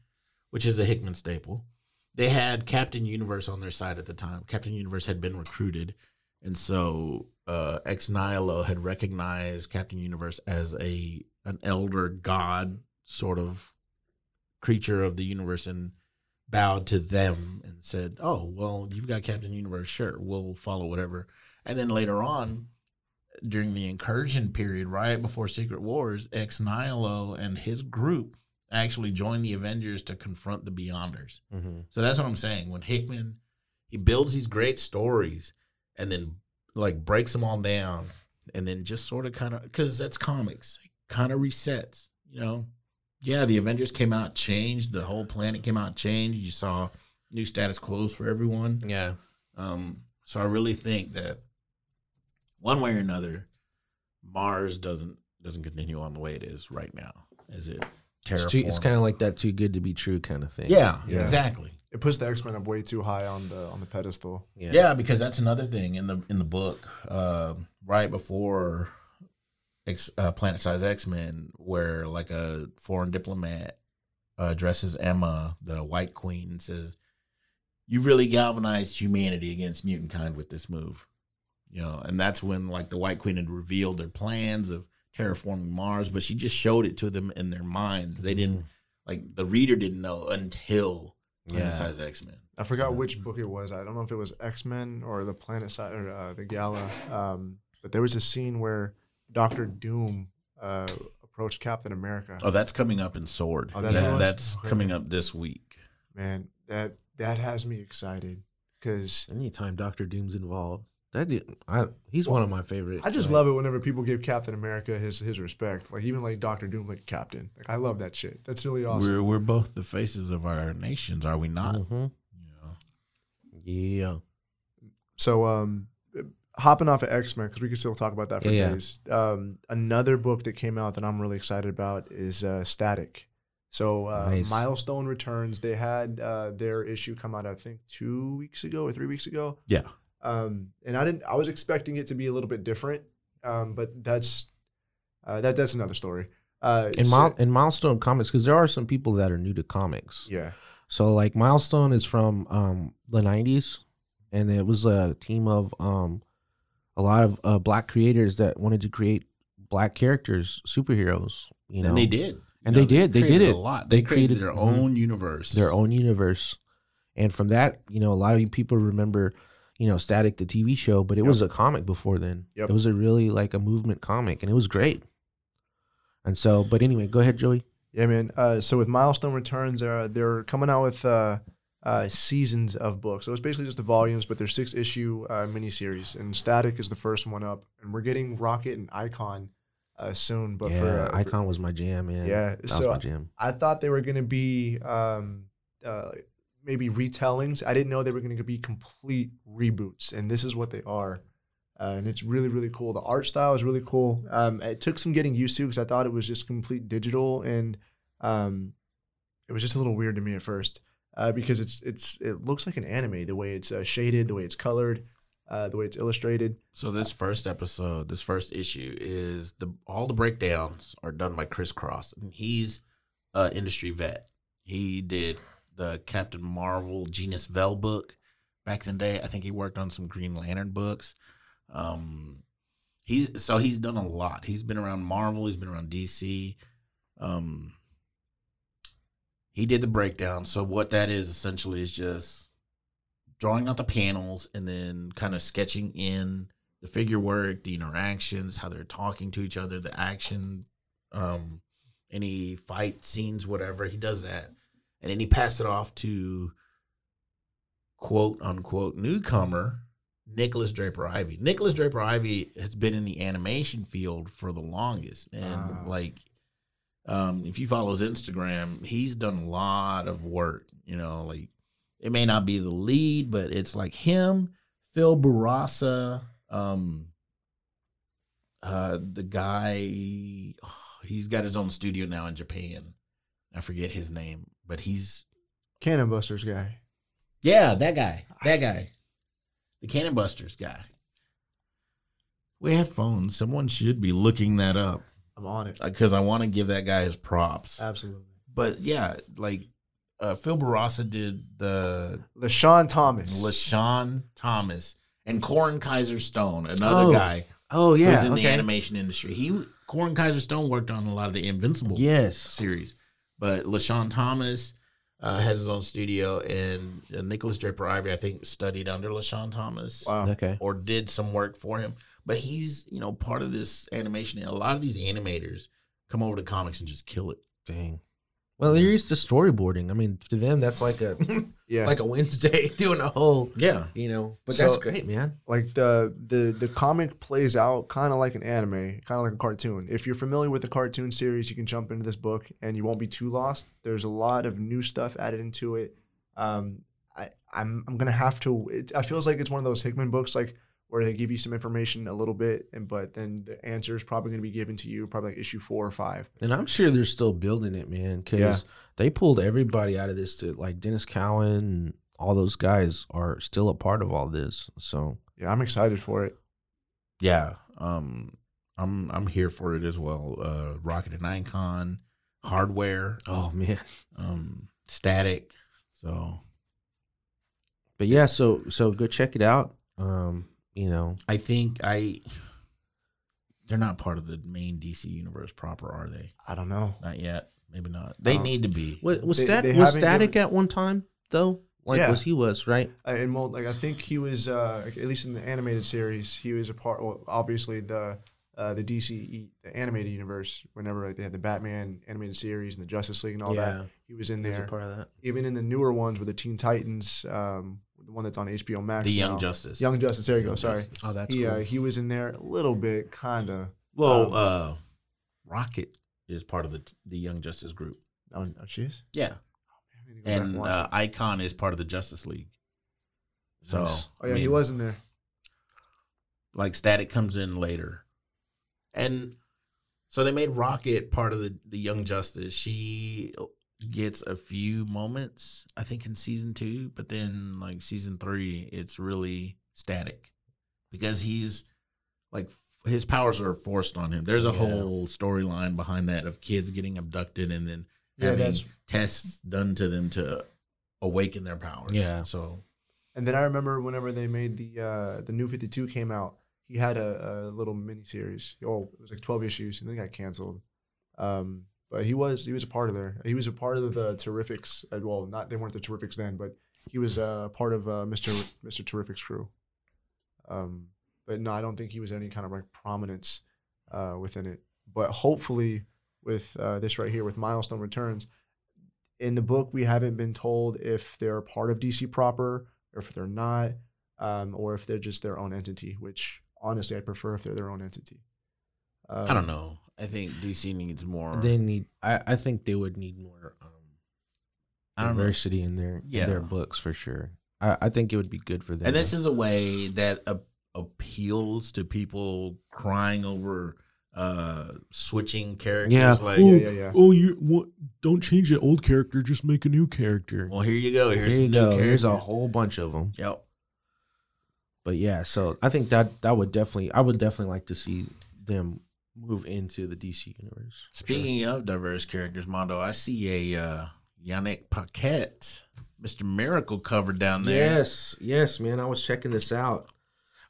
which is a hickman staple they had captain universe on their side at the time captain universe had been recruited and so uh ex nihilo had recognized captain universe as a an elder god sort of creature of the universe and bowed to them and said oh well you've got captain universe sure we'll follow whatever and then later on during the incursion period, right before Secret Wars, Ex Nihilo and his group actually joined the Avengers to confront the Beyonders. Mhm. So that's what I'm saying. When Hickman he builds these great stories and then like breaks them all down and then just sort of kind of because that's comics, kind of resets. You know, yeah, the Avengers came out, changed the whole planet came out, changed. You saw new status quos for everyone. Yeah. Um, so I really think that one way or another, Mars doesn't doesn't continue on the way it is right now. Is it It's, it's kind of like that too good to be true kind of thing. yeah, Yeah. exactly. It puts the X Men up way too high on the on the pedestal. Yeah. Yeah. because that's another thing in the in the book, uh, right before X, uh, Planet Size X Men, where like a foreign diplomat uh, addresses Emma, the White Queen, and says, "You really galvanized humanity against mutant kind with this move." You know, and that's when like the White Queen had revealed their plans of terraforming Mars, but she just showed it to them in their minds. They didn't like the reader didn't know until Planet Yeah. Size X Men. I forgot Yeah. which book it was. I don't know if it was X Men or the Planet Side or uh, the Gala. Um, but there was a scene where Doctor Doom uh, approached Captain America. Oh, that's coming up in Sword. Oh, that's yeah, what that's Okay. coming up this week. Man, that that has me excited because Anytime Doctor Doom's involved, that dude, I, he's one of my favorite. I just like- love it whenever people give Captain America his his respect. Like even like Doctor Doom, like Captain. Like I love that shit. That's really awesome. We're we're both the faces of our nations, are we not? Mhm. You know? Yeah. So um hopping off of X-Men because we can still talk about that for Yeah, yeah. days. Um another book that came out that I'm really excited about is uh Static. So uh Nice. Milestone Returns, they had uh their issue come out I think 2 weeks ago or 3 weeks ago. Yeah. Um and I didn't I was expecting it to be a little bit different. Um but that's uh that that's another story. Uh In, so- Mil- in Milestone Comics, because there are some people that are new to comics. yeah. So like Milestone is from um the '90s, and it was a team of um a lot of uh, black creators that wanted to create black characters, superheroes. You know, and they did. And You they did. They did it. a lot. They They, created, created- their own universe. their own universe. And from that, you know, a lot of people remember, you know, Static the TV show, but it Yep. was a comic before then. Yep. It was a really like a movement comic, and it was great. And so, but anyway, go ahead, Joey. Yeah, man. Uh, so with Milestone Returns, they're they're coming out with uh, uh, seasons of books. So it's basically just the volumes, but they're six issue uh, miniseries. And Static is the first one up, and we're getting Rocket and Icon uh, soon. But yeah, for uh, Icon was my jam, man. Yeah, that so was my jam. I thought they were gonna be um, uh, maybe retellings. I didn't know they were gonna be complete reboots, and this is what they are. Uh, and it's really really cool. The art style is really cool. Um, it took some getting used to because I thought it was just complete digital, and um, it was just a little weird to me at first uh, because it's it's it looks like an anime the way it's uh, shaded, the way it's colored, uh, the way it's illustrated. So this first episode, this first issue is the all the breakdowns are done by Chris Cross, and he's an industry vet. He did the Captain Marvel Genis-Vell book back in the day. I think he worked on some Green Lantern books. Um, he's so he's done a lot. He's been around Marvel. He's been around DC. Um, he did the breakdown. So what that is essentially is just drawing out the panels and then kind of sketching in the figure work, the interactions, how they're talking to each other, the action, um, any fight scenes, whatever. He does that. And then he passed it off to quote unquote newcomer Nicholas Draper Ivy. Nicholas Draper Ivy has been in the animation field for the longest. And Wow. like um if you follow his Instagram, he's done a lot of work, you know, like it may not be the lead, but it's like him, Phil Bourassa, um uh the guy he's got his own studio now in Japan. I forget his name, but he's Cannon Busters guy. yeah, that guy. That guy. The Cannon Busters guy. We have phones. Someone should be looking that up I'm on it. because I want to give that guy his props. Absolutely. But yeah, like uh, Phil Bourassa did the LeSean Thomas. LeSean Thomas and Corin Kaiser Stone, another Oh, guy Oh yeah, who's yeah, in the animation industry. He Corin Kaiser Stone worked on a lot of the Invincible Yes. series. But LeSean Thomas uh, has his own studio, and uh, Nicholas Draper Ivy, I think, studied under LeSean Thomas Wow. Okay. or did some work for him. But he's, you know, part of this animation. And a lot of these animators come over to comics and just kill it. Dang. Well, they're used to storyboarding. I mean, to them, that's like a Yeah. like a Wednesday doing a whole, Yeah. you know. But So- that's great, man. like the the the comic plays out kind of like an anime, kind of like a cartoon. If you're familiar with the cartoon series, you can jump into this book and you won't be too lost. There's a lot of new stuff added into it. Um, I I'm I'm gonna have to. It, I feels like it's one of those Hickman books, like where they give you some information a little bit, and but then the answer is probably gonna be given to you probably like issue four or five. And I'm sure they're still building it, man, because Yeah. they pulled everybody out of this. To like Denys Cowan and all those guys are still a part of all this. So Yeah, I'm excited for it. Yeah. Um, I'm I'm here for it as well. Uh, Rocket and Icon, hardware, oh man, um, static. So but yeah, so so go check it out. Um, you know, I think I they're not part of the main DC universe proper, are they? I don't know. Not yet. Maybe not. They Um, need to be. was, was, They- Stat- they was Static given- at one time though? Like Yeah. was he was right? Uh, and well, like I think he was uh, at least in the animated series, he was a part. Well, obviously the uh, the DC the animated universe. Whenever like, they had the Batman animated series and the Justice League and all that, he was in he was a there. part of that. Even in the newer ones with the Teen Titans, um, the one that's on HBO Max. the Young. Justice. Young Justice. There you go. Sorry. Justice. Oh, that's He cool. uh, he was in there a little bit, kinda. well, um, uh, Rocket is part of the the Young Justice group. Oh, oh she is. Yeah, I need to and uh. Icon is part of the Justice League. So, Nice. oh yeah, I he was in there. like Static comes in later, and so they made Rocket part of the the Young Justice. She gets a few moments, I think, in season two, but then like season three, it's really Static because he's like his powers are forced on him. There's a Yeah. whole storyline behind that of kids getting abducted and then Yeah, having that's tests done to them to awaken their powers. Yeah. So And then I remember whenever they made the uh, the new Fifty Two came out, he had a, a little mini series. Oh, it was like twelve issues, and then it got canceled. Um, but he was he was a part of there. He was a part of the Terrifics. uh, Well, not they weren't the Terrifics then, but he was a part of uh, Mister Mister Terrific's crew. Um, but no, I don't think he was any kind of like prominence uh, within it. But hopefully, with uh, this right here, with Milestone Returns, in the book we haven't been told if they're part of DC proper or if they're not, um, or if they're just their own entity. Which honestly, I prefer if they're their own entity. Um, I don't know. I think DC needs more. They need. I, I think they would need more um, I know. diversity in their Yeah. in their books for sure. I, I think it would be good for them. And this is a way that a- appeals to people crying over uh switching characters. Yeah. Like, Yeah, yeah, yeah. Oh, you what? Don't change the old character. Just make a new character. well, here you go. Here's Here you some new go. Here's a whole bunch of them. Yep. But yeah, so I think that that would definitely, I would definitely like to see them move into the DC universe. Speaking of diverse characters, Mondo, I see a uh Yannick Paquette, Mr. Miracle cover down there. Yes, yes, man. I was checking this out.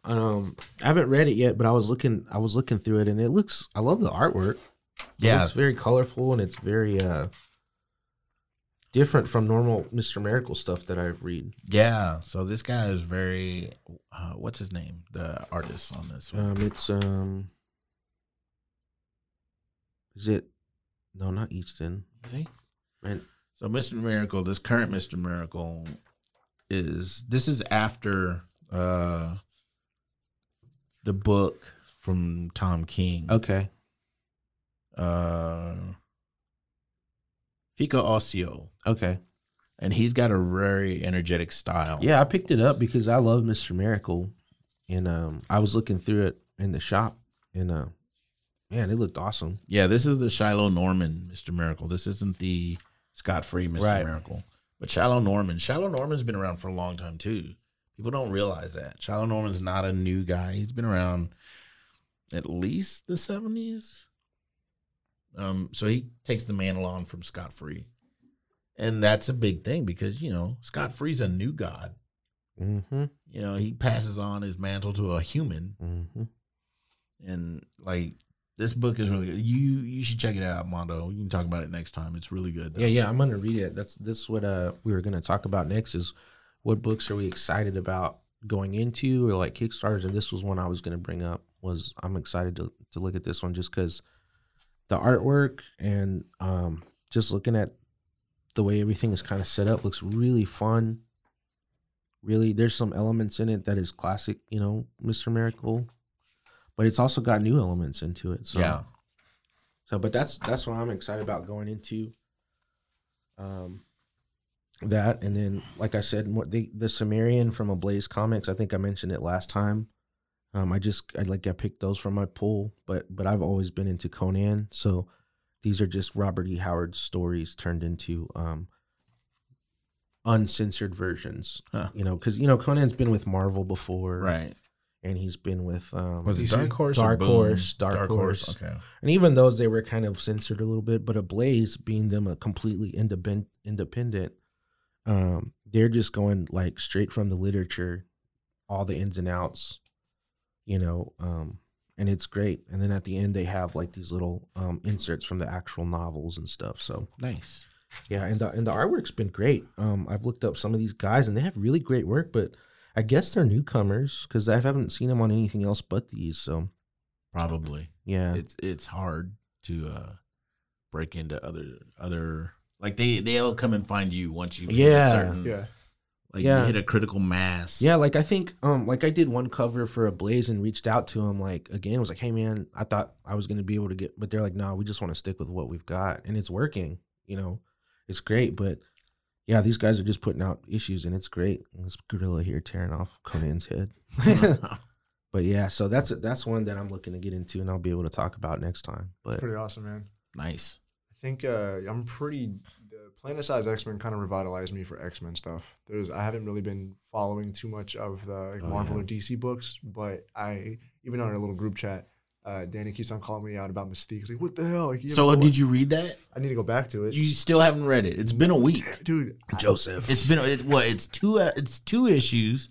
Um, I haven't read it yet, but I was looking. I was looking through it, and it looks. I love the artwork. Yeah. it's very colorful and it's very uh different from normal Mister Miracle stuff that I read. Yeah. So this guy is very uh, what's his name? The artist on this one. Um, it's um, is it? No, not Easton. See? Man, So Mr. Miracle, this current Mr. Miracle is this is after uh the book from Tom King. okay, Uh Fico Ossio. okay. And he's got a very energetic style. Yeah, I picked it up because I love Mister Miracle, and um, I was looking through it in the shop, and uh, man, it looked awesome. Yeah, this is the Shiloh Norman Mr. Miracle. This isn't the Scott Free Mr. Right. Miracle. But Shiloh Norman, Shiloh Norman's been around for a long time too. People don't realize that. Shiloh Norman's not a new guy. He's been around at least the 70s. Um, so he takes the mantle on from Scott Free. And that's a big thing because, you know, Scott Free's a new god. Mm-hmm. You know, he passes on his mantle to a human Mm-hmm. and like this book is really good. You you should check it out, Mondo. You can talk about it next time. It's really good. though. Yeah, yeah, I'm gonna read it. That's this is what uh we were gonna talk about next is what books are we excited about going into or like Kickstarters, and this was one I was gonna bring up. Was I'm excited to to look at this one just because the artwork and um just looking at the way everything is kind of set up looks really fun. Really, there's some elements in it that is classic, you know, Mr. Miracle, but it's also got new elements into it. So yeah. so, but that's that's what I'm excited about going into. Um, that and then, like I said, more, the the Cimmerian from Ablaze Comics. I think I mentioned it last time. Um, I just I like I picked those from my pool, but but I've always been into Conan, so these are just Robert E. Howard stories turned into um uncensored versions. Huh. You know, because you know Conan's been with Marvel before, Right. And he's been with um, Was it DC? Dark Horse? or Dark Horse, Dark Horse. Okay. and even those they were kind of censored a little bit but ablaze being them a completely independent independent um they're just going like straight from the literature all the ins and outs you know um and it's great and then at the end they have like these little um inserts from the actual novels and stuff so Nice. yeah and the, and the artwork's been great um i've looked up some of these guys and they have really great work but i guess they're newcomers because i haven't seen them on anything else but these so Probably. yeah It's it's hard to uh break into other other like they they'll come and find you once you hit a Yeah. certain, Yeah. like Yeah. you hit a critical mass. Yeah, like I think um like I did one cover for Ablaze and reached out to him like again was like, "Hey man, I thought I was going to be able to get but they're like, "No, we just want to stick with what we've got." And it's working, you know. It's great, but yeah, these guys are just putting out issues and it's great. And This gorilla here tearing off Conan's head. but yeah, so that's that's one that I'm looking to get into and I'll be able to talk about next time. But Pretty awesome, man. nice. I think uh, I'm pretty. The Planet Size X Men kind of revitalized me for X Men stuff. There's I haven't really been following too much of the like, Oh, Marvel yeah. or DC books, but I even on our little group chat, uh, Danny keeps on calling me out about Mystique. He's like, "What the hell?" Like, you So ever go- did you read that? I need to go back to it, You still haven't read it. It's been a week. dude. I- Joseph. It's been it's what it's two uh, it's two issues,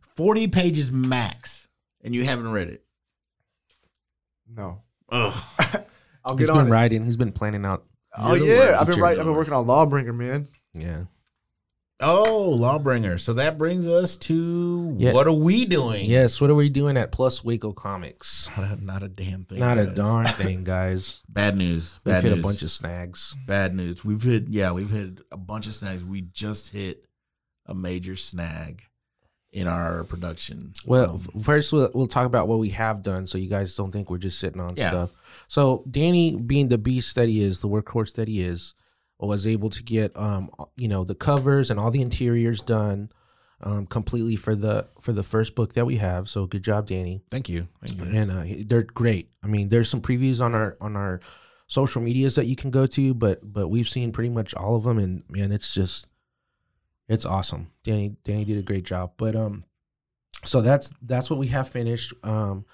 forty pages max, and you haven't read it. no, Ugh. I'll he's get been it. writing, he's been planning out Oh yeah. I've been You're writing. I've been working on Lawbringer, man. yeah. Oh, Lawbringer. So that brings us to Yeah. what are we doing? Yes, what are we doing at Plus Waco Comics? Not a, not a damn thing. Not a darn thing, guys. Bad news. Bad We've Bad hit a bunch of snags. bad news. We've hit yeah, we've hit a bunch of snags. We just hit a major snag in our production. Well, Um, first we'll, we'll talk about what we have done, so you guys don't think we're just sitting on Yeah. stuff. So Danny, being the beast that he is, the workhorse that he is, was able to get um you know the covers and all the interiors done um, completely for the for the first book that we have. So good job, Danny. Thank you. Thank you. And uh, they're great. I mean, there's some previews on our on our social medias that you can go to, but but we've seen pretty much all of them, and man, it's just it's awesome. Danny Danny did a great job. But um, so that's that's what we have finished. Um,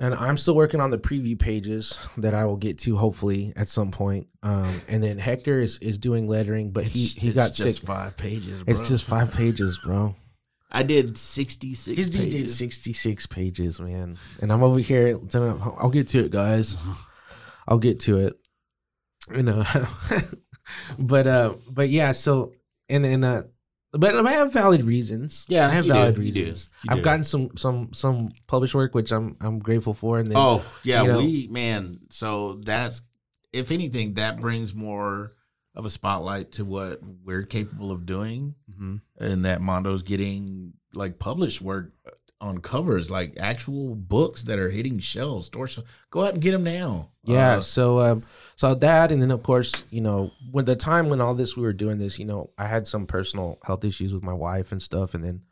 and I'm still working on the preview pages that I will get to hopefully at some point. Um, and then Hector is is doing lettering, but he he it's got just sick. five pages. Bro. It's just five pages, bro. I did sixty six. His dude did 66 pages, man. And I'm over here. I'll get to it, guys. I'll get to it. You know, but uh, but yeah. So and and uh, but I have valid reasons. Yeah, I have you do, valid you do, reasons. you I've do. gotten some some some published work, which I'm I'm grateful for. And then Oh yeah, you know- we man. So that's if anything, that brings more of a spotlight to what we're capable of doing, Mhm. and that Mondo's getting like published work on covers, like actual books that are hitting shelves, store shelves. Go out and get them now. Yeah. Uh, so um so that and then of course, you know, when the time when all this we were doing this, you know, I had some personal health issues with my wife and stuff and then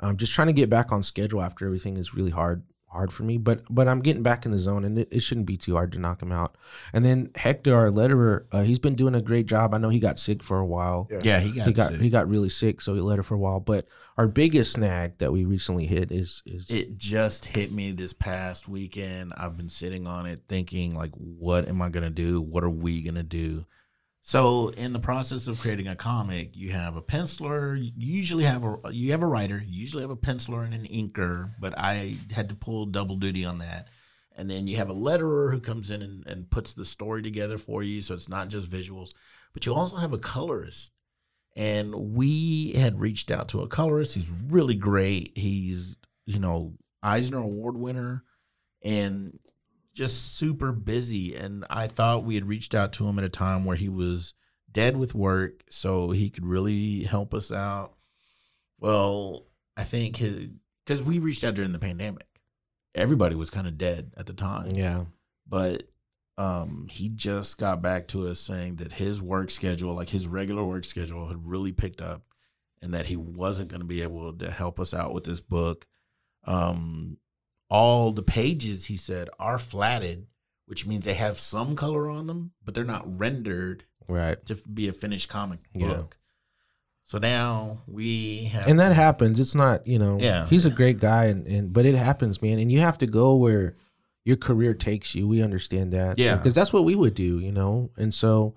um just trying to get back on schedule after everything is really hard hard for me. But but I'm getting back in the zone and it, it shouldn't be too hard to knock him out. And then Hector, our letterer, uh, he's been doing a great job. I know he got sick for a while. Yeah. yeah, he got, He got sick. he got really sick, so he let her for a while. But our biggest snag that we recently hit is is it just hit me this past weekend. I've been sitting on it thinking like what am I going to do? What are we going to do? So, in the process of creating a comic, you have a penciler, you usually have a you have a writer, you usually have a penciler and an inker, but I had to pull double duty on that. And then you have a letterer who comes in and, and puts the story together for you, so it's not just visuals, but you also have a colorist. And we had reached out to a colorist. He's really great. He's, you know, Eisner Award winner and just super busy. And I thought we had reached out to him at a time where he was dead with work, so he could really help us out. Well, I think because we reached out during the pandemic, everybody was kind of dead at the time yeah. but um he just got back to us saying that his work schedule like his regular work schedule had really picked up and that he wasn't going to be able to help us out with this book um all the pages he said are flatted which means they have some color on them but they're not rendered Right. to be a finished comic Yeah. book so now we have and that happens it's not you know Yeah. he's a great guy and, and but it happens man and you have to go where your career takes you we understand that Yeah. because that's what we would do you know and so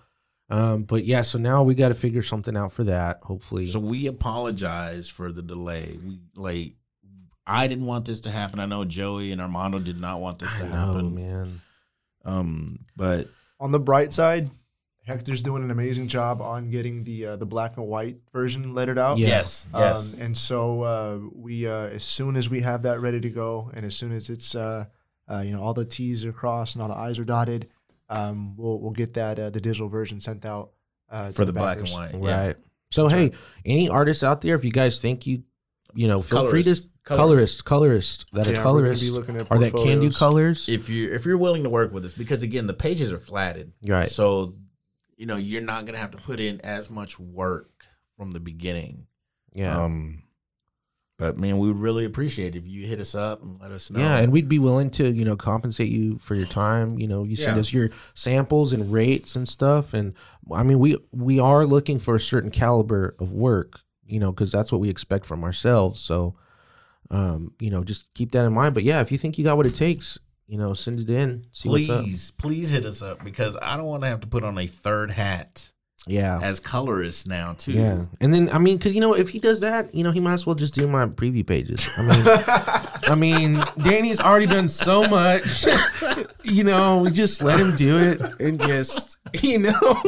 um but yeah so now we got to figure something out for that hopefully So we apologize for the delay. We like I didn't want this to happen. I know Joey and Armando did not want this to I know, happen. man Um, but On the bright side, Hector's doing an amazing job on getting the uh, the black and white version lettered out. Yeah. yes, yes. Um, and so uh, we, uh, as soon as we have that ready to go, and as soon as it's, uh, uh, you know, all the T's are crossed and all the I's are dotted, um, we'll we'll get that uh, the digital version sent out uh, for the black and white. right Yeah. so hey any artists out there if you guys think you you know feel free to Colorist. colorist colorist that Yeah, are we're colorist be looking at or that can do colors If you if you're willing to work with us, because again, the pages are flatted. right So you know, you're not gonna have to put in as much work from the beginning. yeah Um but man, we would really appreciate it if you hit us up and let us know. Yeah, and we'd be willing to, you know, compensate you for your time. You know, you send Yeah. us your samples and rates and stuff. And I mean, we we are looking for a certain caliber of work, you know, because that's what we expect from ourselves. So, um, you know, just keep that in mind. But yeah, if you think you got what it takes, you know, send it in. See what's up. please, please hit us up because I don't want to have to put on a third hat Yeah. as colorist now too. Yeah, and then I mean, because you know, if he does that, you know, he might as well just do my preview pages. I mean, I mean, Danny's already done so much. you know, we just let him do it and just, you know.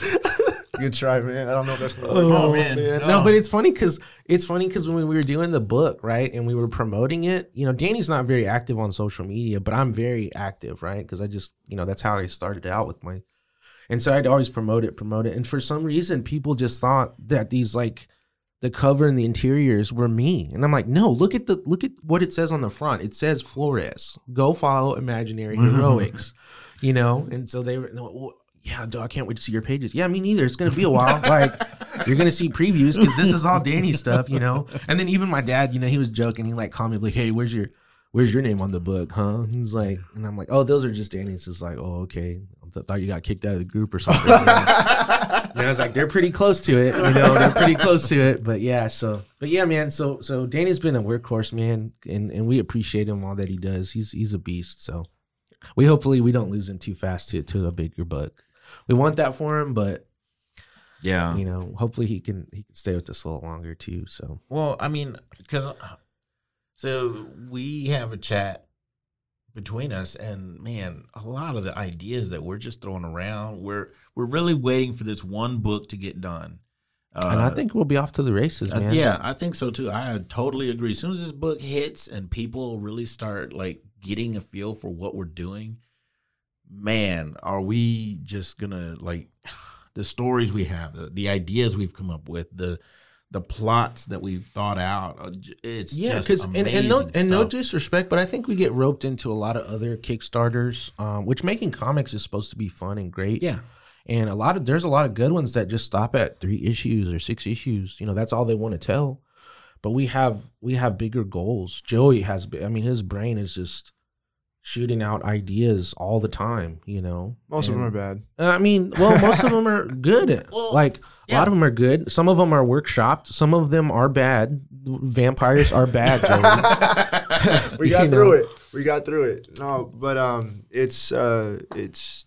Good try, man. I don't know if that's gonna work. Oh, man. No, Oh. but it's funny because it's funny because when we were doing the book, right, and we were promoting it, you know, Danny's not very active on social media, but I'm very active, right? Because I just, you know, that's how I started out with my, and so I'd always promote it, promote it, and for some reason, people just thought that these like the cover and the interiors were me, and I'm like, no, look at the look at what it says on the front. It says Flores, go follow imaginary heroics, you know, and so they were. Yeah, dude, I can't wait to see your pages. Yeah, me neither. It's gonna be a while. like you're gonna see previews because this is all Danny stuff, you know. And then even my dad, you know, he was joking. He like called me like, "Hey, where's your where's your name on the book, huh?" He's like, and I'm like, "Oh, those are just Danny's." It's like, "Oh, okay." I thought you got kicked out of the group or something. and I was like, "They're pretty close to it, you know. They're pretty close to it." But yeah, so but yeah, man. So so Danny's been a workhorse, man, and and we appreciate him all that he does. He's he's a beast. So we hopefully we don't lose him too fast to to a bigger book. We want that for him, but Yeah. you know, hopefully he can he can stay with us a little longer too. So Well, I mean, because so we have a chat between us, and man, a lot of the ideas that we're just throwing around, we're we're really waiting for this one book to get done. Uh, and I think we'll be off to the races, uh, man. yeah, I think so too. I totally agree. As soon as this book hits and people really start like getting a feel for what we're doing, man, are we just gonna like the stories we have, the, the ideas we've come up with, the the plots that we've thought out. uh, It's Yeah, because and, and no amazing and no disrespect, but I think we get roped into a lot of other Kickstarters, um, which making comics is supposed to be fun and great. yeah, and a lot of there's a lot of good ones that just stop at three issues or six issues. You know, that's all they want to tell. But we have we have bigger goals. Joey has, I mean, his brain is just shooting out ideas all the time. You know, Most of them are bad. I mean, well, most of them are good. Well, like a lot of them are good. Some of them are workshopped. Some of them are bad. Vampires are bad. We got You through know? it. We got through it. No, but um, it's uh, it's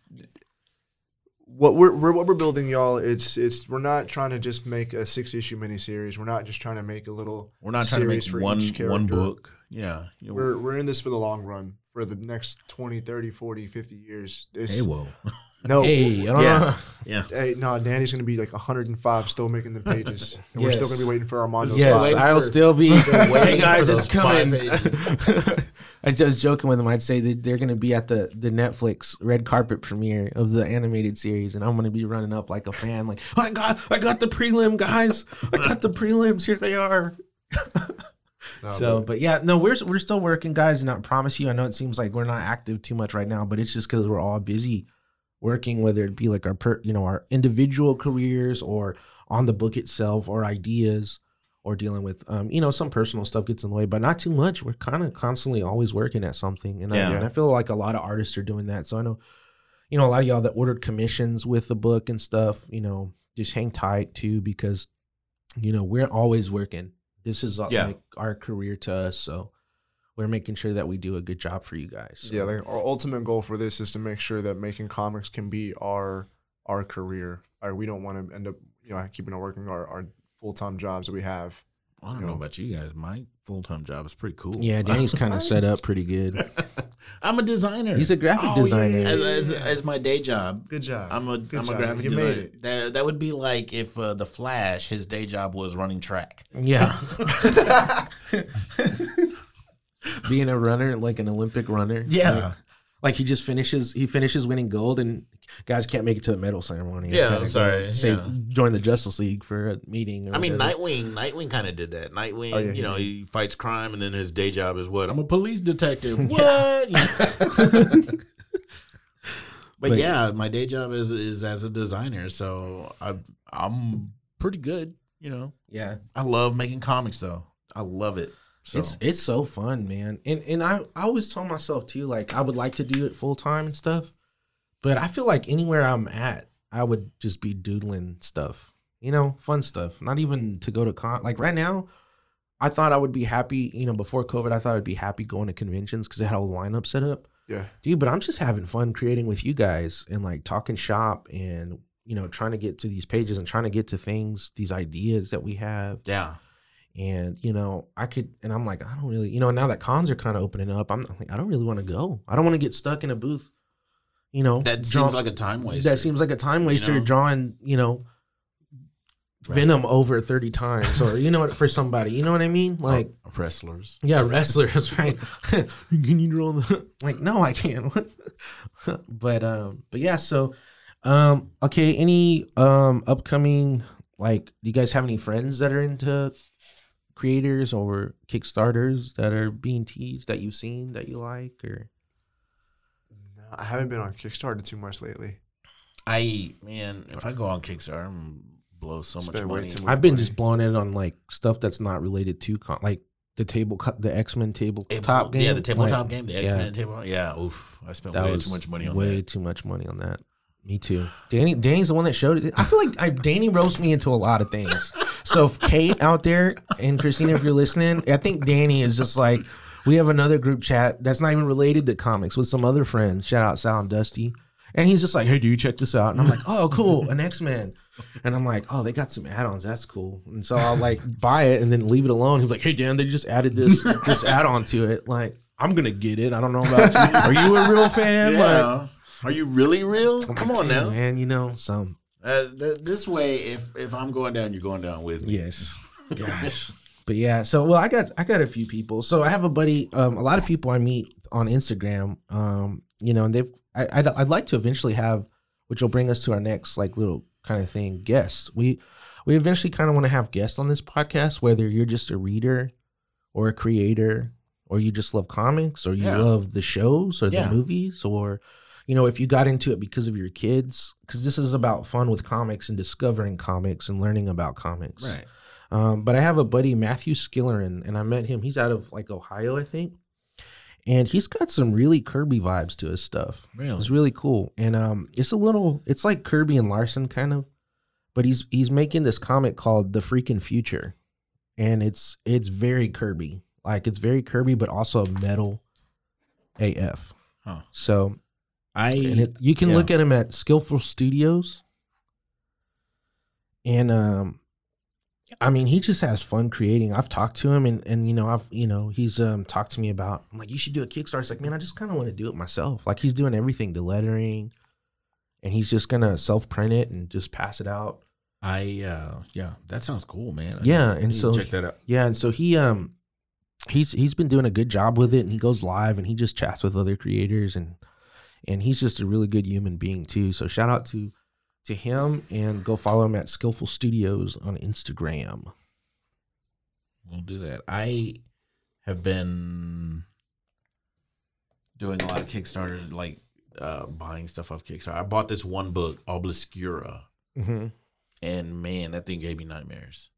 what we're, we're what we're building, y'all. It's it's we're not trying to just make a six issue miniseries. We're not just trying to make a little. we're not trying to make one one book. Yeah, you know, We're we're in this for the long run, for the next 20, 30, 40, 50 years. It's, hey, whoa, no, Hey, I don't Yeah. know. yeah. Hey, no, Danny's gonna be like 105, still making the pages, and we're still gonna be waiting for Armando. Yes, waiting I will for- still be. waiting hey for guys, those it's coming. I was joking with them. I'd say that they're going to be at the the Netflix red carpet premiere of the animated series, and I'm going to be running up like a fan, like, "Oh my god, I got the prelim, guys! I got the prelims. Here they are." No, so, but- but yeah, no, we're we're still working, guys. And I promise you, I know it seems like we're not active too much right now, but it's just because we're all busy working, whether it be like our per, you know our individual careers or on the book itself or ideas or dealing with um you know some personal stuff gets in the way, but not too much. We're kind of constantly always working at something, and, I, and I feel like a lot of artists are doing that. So I know, you know, a lot of y'all that ordered commissions with the book and stuff, you know, just hang tight too because you know we're always working. This is uh, Yeah. like our career to us, so we're making sure that we do a good job for you guys. So. Yeah, like our ultimate goal for this is to make sure that making comics can be our our career. Or we don't want to end up, you know, keeping on working our, our full time jobs that we have. I don't know about you guys. My full time job is pretty cool. yeah, Danny's kind of set up pretty good. I'm a designer. He's a graphic Oh, designer. yeah, as, yeah. as, as my day job. Good job. I'm a Good am a graphic You designer. made it. That that would be like if uh, the Flash, his day job was running track. Yeah. Being a runner, like an Olympic runner. Like, like he just finishes he finishes winning gold and guys can't make it to the medal ceremony. Yeah, I'm sorry, Say yeah. join the Justice League for a meeting. Or I mean, whatever. Nightwing. Nightwing kind of did that. Nightwing, Oh, yeah, you know, he he fights crime, and then his day job is what? I'm a police detective. What? But, But- yeah, my day job is is as a designer, so I I'm pretty good. You know, Yeah. I love making comics though. I love it. So It's it's so fun, man. And and I, I always tell myself too, like I would like to do it full time and stuff. But I feel like anywhere I'm at, I would just be doodling stuff. You know, fun stuff. Not even to go to con like right now, I thought I would be happy, you know, before COVID, I thought I'd be happy going to conventions because they had a lineup set up. Yeah. Dude, but I'm just having fun creating with you guys and like talking shop and you know, trying to get to these pages and trying to get to things, these ideas that we have yeah, and you know i could and i'm like i don't really you know now that cons are kind of opening up i'm like i don't really want to go i don't want to get stuck in a booth you know that draw- seems like a time waster. that seems like a time waster know? drawing you know Right. venom over 30 times or you know for somebody you know what i mean like Or wrestlers. yeah wrestlers right can you draw the like no i can't but um but yeah so um okay any um upcoming like do you guys have any friends that are into creators or kickstarters that are being teased that you've seen that you like or I haven't been on Kickstarter too much lately. I man, if I go on Kickstarter, I'm blow so much Spend way money. I've been just blowing it on like stuff that's not related to con- like the table, co- the X Men table tabletop game. Yeah, the tabletop like, game, the. X Men table. Yeah, oof. I spent That way too much money on way that. Way too much money on that. Me too. Danny, Danny's the one that showed it. I feel like I, Danny roasts me into a lot of things. So if Kate out there and Christina, if you're listening, I think Danny is just like we have another group chat that's not even related to comics with some other friends. Shout out Sal and Dusty. And he's just like, "Hey, dude, check this out." And I'm like, "Oh, cool, an X Men." And I'm like, "Oh, they got some add-ons. That's cool." And so I'll like buy it and then leave it alone. He's like, "Hey, Dan, they just added this this add-on to it." Like, I'm gonna get it. I don't know about you. Are you a real fan? Like, Yeah. Are you really real? I'm Come like, on now. man. You know, some Uh, th- this way, if if I'm going down, you're going down with me. yes, gosh. But yeah, so well, I got I got a few people. So I have a buddy. Um, a lot of people I meet on Instagram. Um, you know, and they've I I'd, I'd like to eventually have, which will bring us to our next like little kind of thing. Guests. We we eventually kind of want to have guests on this podcast. Whether you're just a reader, or a creator, or you just love comics, or you Yeah. love the shows or Yeah. the movies, or you know, if you got into it because of your kids, because this is about fun with comics and discovering comics and learning about comics. Right. Um, but I have a buddy, Matthew Skillerin, and I met him. He's out of like Ohio, I think. And he's got some really Kirby vibes to his stuff. Really? It's really cool. And um, it's a little it's like Kirby and Larson kind of. But he's he's making this comic called The Freaking Future. And it's it's very Kirby. Like it's very Kirby, but also metal AF. Huh. So I and it, you can yeah. look at him at Skillful Studios. And um I mean, he just has fun creating. I've talked to him and and you know, I've you know, he's um talked to me about I'm like, you should do a Kickstarter. He's like, man, I just kind of want to do it myself. Like he's doing everything, the lettering, and he's just gonna self print it and just pass it out. I uh yeah, that sounds cool, man. I Yeah, and so- check that out. Yeah, and so he um he's he's been doing a good job with it and he goes live and he just chats with other creators and and he's just a really good human being too. So shout out to to him and go follow him at Skillful Studios on Instagram. We'll do that. I have been doing a lot of Kickstarters, like uh buying stuff off Kickstarter. I bought this one book, Obscura, Mm-hmm. and man, that thing gave me nightmares.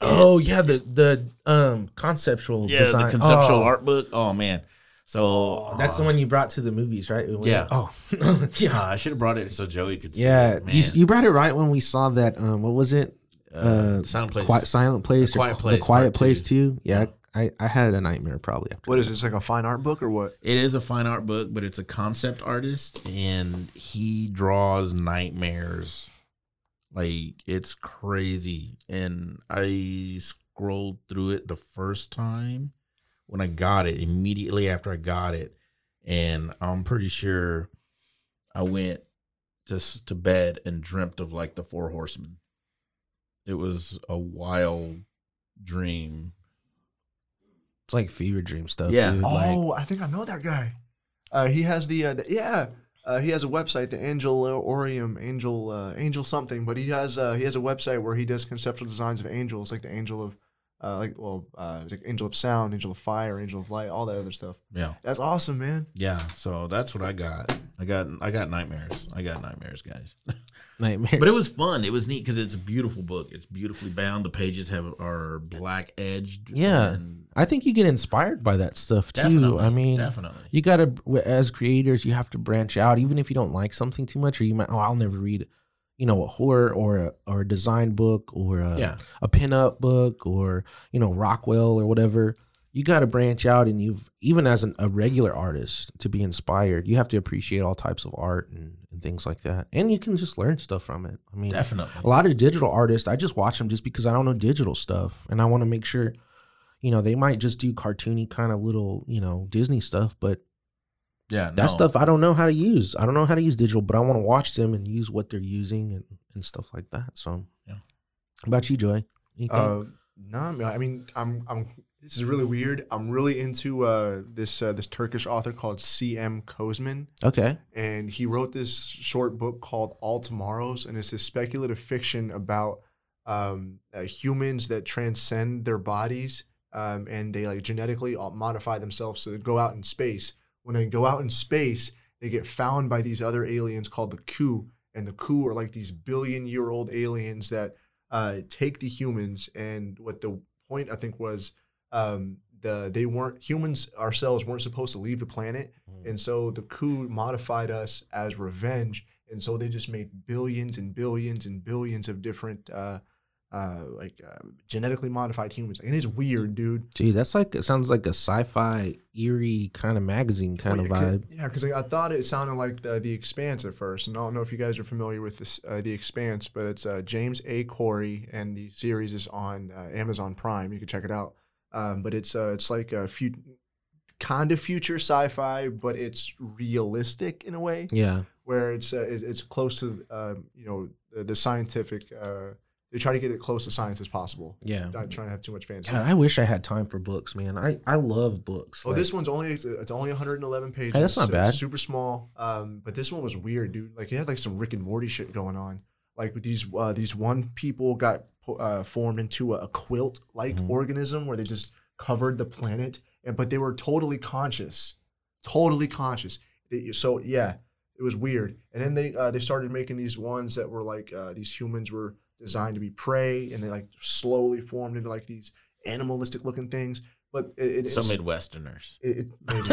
Oh yeah, the the um conceptual Yeah, design. the conceptual Oh, art book. Oh man. So That's the uh, one you brought to the movies, right? When- Yeah. Oh uh, yeah. I should have brought it so Joey could see Yeah, it. Man. you, you brought it right when we saw that. Um, what was it? uh, uh, Silent Place. Quiet, silent place. The Quiet Place, The quiet place two. too. Yeah, I, I had a nightmare probably after. What is it? It's like a fine art book or what? It is a fine art book, but it's a concept artist, and he draws nightmares. Like it's crazy, and I scrolled through it the first time when I got it. Immediately after I got it, and I'm pretty sure I went just to bed and dreamt of like the four horsemen. It was a wild dream. It's like fever dream stuff. Yeah. dude. Oh, Like, I think I know that guy. Uh, he has the, uh, the yeah. Uh, he has a website, the Angelarium, Angel uh, Angel something. But he has uh, he has a website where he does conceptual designs of angels, like the angel of, uh, like well, uh, it's like angel of sound, angel of fire, angel of light, all that other stuff. Yeah. That's awesome, man. Yeah, so that's what I got. I got I got nightmares. I got nightmares, guys. nightmare. But it was fun. It was neat because it's a beautiful book. It's beautifully bound. The pages have are black edged. Yeah. I think you get inspired by that stuff too. definitely. I mean, definitely. you gotta as creators, you have to branch out, even if you don't like something too much, or you might. Oh, I'll never read, you know, a horror or a or a design book or a, Yeah, a pinup book or you know Rockwell or whatever. You got to branch out, and you've even as an, a regular artist to be inspired, you have to appreciate all types of art and, and things like that, and you can just learn stuff from it. I mean, definitely. a lot of digital artists, I just watch them just because I don't know digital stuff, and I want to make sure, you know, they might just do cartoony kind of little, you know, Disney stuff, but Yeah, that stuff I don't know how to use. I don't know how to use digital, but I want to watch them and use what they're using and, and stuff like that. So, Yeah. How about you, Joy? Anything? Uh, no, I mean, I mean, I'm, I'm. This is really weird. I'm really into uh, this uh, this Turkish author called C.M. Kosemen, okay. and he wrote this short book called All Tomorrows, and it's a speculative fiction about um, uh, humans that transcend their bodies, um, and they like genetically uh, modify themselves to go out in space. When they go out in space, they get found by these other aliens called the Qu, and the Qu are like these billion year old aliens that uh, take the humans. And what the point I think was, um, the they weren't humans ourselves weren't supposed to leave the planet, Mm. and so the Qu modified us as revenge. And so they just made billions and billions and billions of different. Uh, uh, like uh, genetically modified humans, and it's weird, dude. Gee, that's like it sounds like a sci-fi eerie kind of magazine kind of Well, 'cause- vibe. Yeah, because I thought it sounded like the, the Expanse at first, and I don't know if you guys are familiar with this uh, the Expanse, but it's uh, James A. Corey, and the series is on uh, Amazon Prime. You can check it out. Um, but it's uh, it's like a few kind of future sci-fi, but it's realistic in a way, Yeah, where it's uh, it's, close to uh, you know the, the scientific. They try to get it close to science as possible. yeah. Not trying to have too much fancy. God, I wish I had time for books, man. I I love books. Well, Like, this one's only it's, it's only 111 pages. Hey, that's not so bad. It's super small. Um, but this one was weird, dude. Like it had like some Rick and Morty shit going on. Like with these uh, these one people got uh, formed into a, a quilt like Mhm. organism where they just covered the planet, and but they were totally conscious, totally conscious. They- so yeah, it was weird. And then they uh, they started making these ones that were like uh, these humans were designed to be prey, and they like slowly formed into like these animalistic looking things. But it, it, Some it's, Midwesterners. it, it, maybe.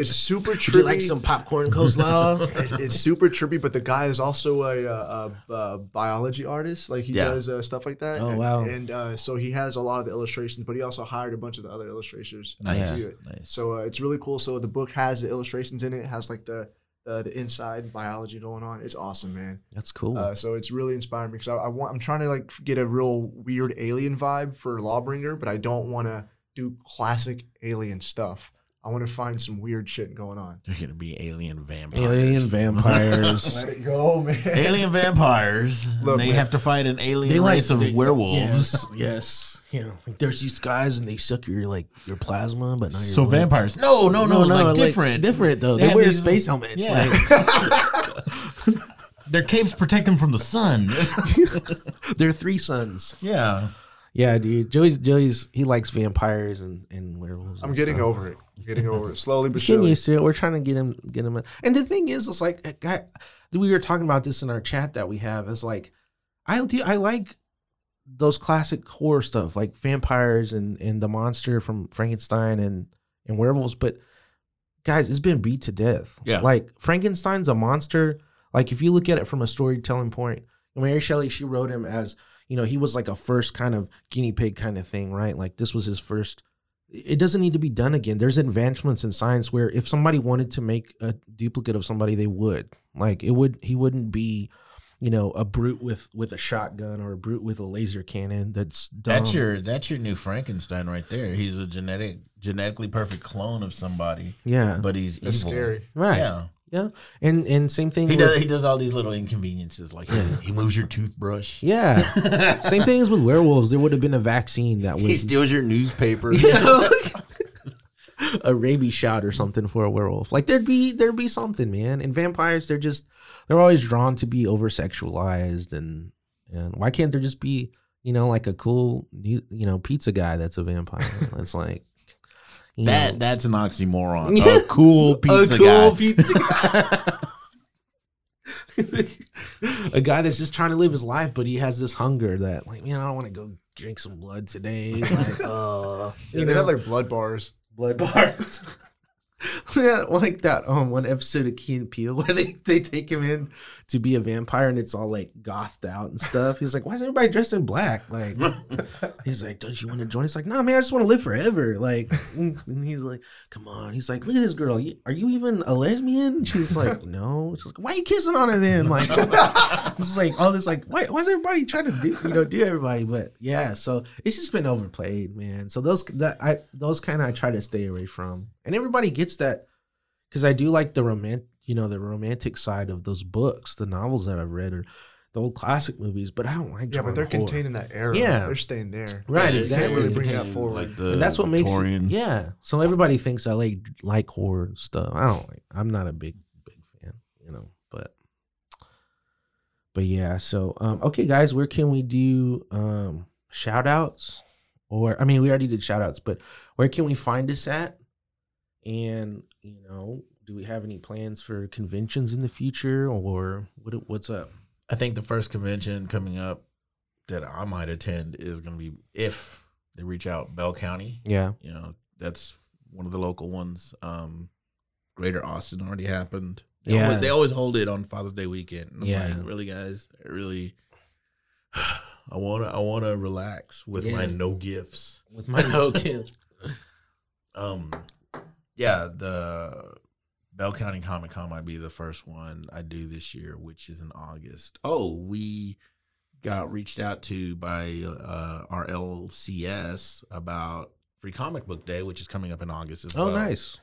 It's super trippy. you like some popcorn coleslaw? it's, it's super trippy, but the guy is also a, uh a, a biology artist. Like he Yeah. does uh, stuff like that. Oh, and, wow. And uh, so he has a lot of the illustrations, but he also hired a bunch of the other illustrators. to Nice. do it. Nice. So uh, it's really cool. So the book has the illustrations in it. it has like the uh, the inside biology going on. It's awesome, man. That's cool. Uh, so it's really inspiring because I, I want I'm trying to like get a real weird alien vibe for Lawbringer, but I don't want to do classic alien stuff. I want to find some weird shit going on. They're gonna be alien vampires. Alien vampires. Let it go, man. alien vampires. Look, they man. have to fight an alien race of they- werewolves. Yes, yes. You know, like there's these guys and they suck your like your plasma, but not your So blood. vampires? No, no, no, no. like different. different though. They They, wear these- space helmets. Yeah. Like, Their capes protect them from the sun. they're three sons. yeah. Yeah, dude. Joey's Joey's he likes vampires and, and werewolves. I'm and getting stuff. over it. I'm getting over it slowly but He's getting surely. used to it. We're trying to get him get him. And the thing is, it's like a guy. We were talking about this in our chat that we have. Is like, I do. I like those classic horror stuff, like vampires and and the monster from Frankenstein and and werewolves. But guys, it's been beat to death. Yeah. Like Frankenstein's a monster. Like if you look at it from a storytelling point, Mary Shelley she wrote him as you know he was like a first kind of guinea pig kind of thing, right? Like this was his first it doesn't need to be done again. There's advancements in science where if somebody wanted to make a duplicate of somebody, they would. Like it would he wouldn't be, you know, a brute with with a shotgun or a brute with a laser cannon. That's dumb. That's your that's your new Frankenstein right there. He's a genetic genetically perfect clone of somebody, yeah, but he's That's evil. scary. right. Yeah. Yeah, and and same thing. He with, does he does all these little inconveniences like he, he moves your toothbrush. Yeah, same things with werewolves. There would have been a vaccine that would He steals your newspaper. a rabies shot or something for a werewolf. Like there'd be there'd be something, man. And vampires, they're just they're always drawn to be over sexualized and and why can't there just be you know like a cool you you know pizza guy that's a vampire? That's like That know, that's an oxymoron. Yeah. A cool pizza a cool guy. pizza guy. a guy that's just trying to live his life, but he has this hunger that like man, I don't want to go drink some blood today. Like, uh, Yeah, you they know? have like blood bars. blood bars. yeah, like that um one episode of Key and Peele where they, they take him in to be a vampire and it's all like gothed out and stuff. He's like, Why is everybody dressed in black? Like he's like, Don't you want to join? He's like, No, man, I just want to live forever. Like and he's like, Come on. He's like, Look at this girl. Are you even a lesbian? She's like, No. She's like, Why are you kissing on her then? Like it's like all this like why, why is everybody trying to do you know do everybody but yeah so it's just been overplayed man so those that i those kind of i try to stay away from and everybody gets that because i do like the romantic you know the romantic side of those books the novels that i've read or the old classic movies but i don't like Yeah, but they're horror. contained in that era. Yeah. They're staying there. right Yeah, exactly can't really bring that forward. Like the and that's what makes it, yeah so everybody thinks i like like horror and stuff i don't like i'm not a big big fan you know but but yeah so um okay guys where can we do um shout outs or i mean we already did shout outs but where can we find us at and you know do we have any plans for conventions in the future, or what? What's up? I think the first convention coming up that I might attend is going to be if they reach out Bell County. Yeah, You know, that's one of the local ones. Um, Greater Austin already happened. They Yeah. always, they always hold it on Father's Day weekend. I'm Yeah. like, really, guys, I really, I wanna, I wanna relax with my no gifts. with my no gifts. Um, yeah, the Bell County Comic Con might be the first one I do this year, which is in August. Oh, we got reached out to by uh, our LCS about Free Comic Book Day, which is coming up in August as Oh, well. Oh, nice.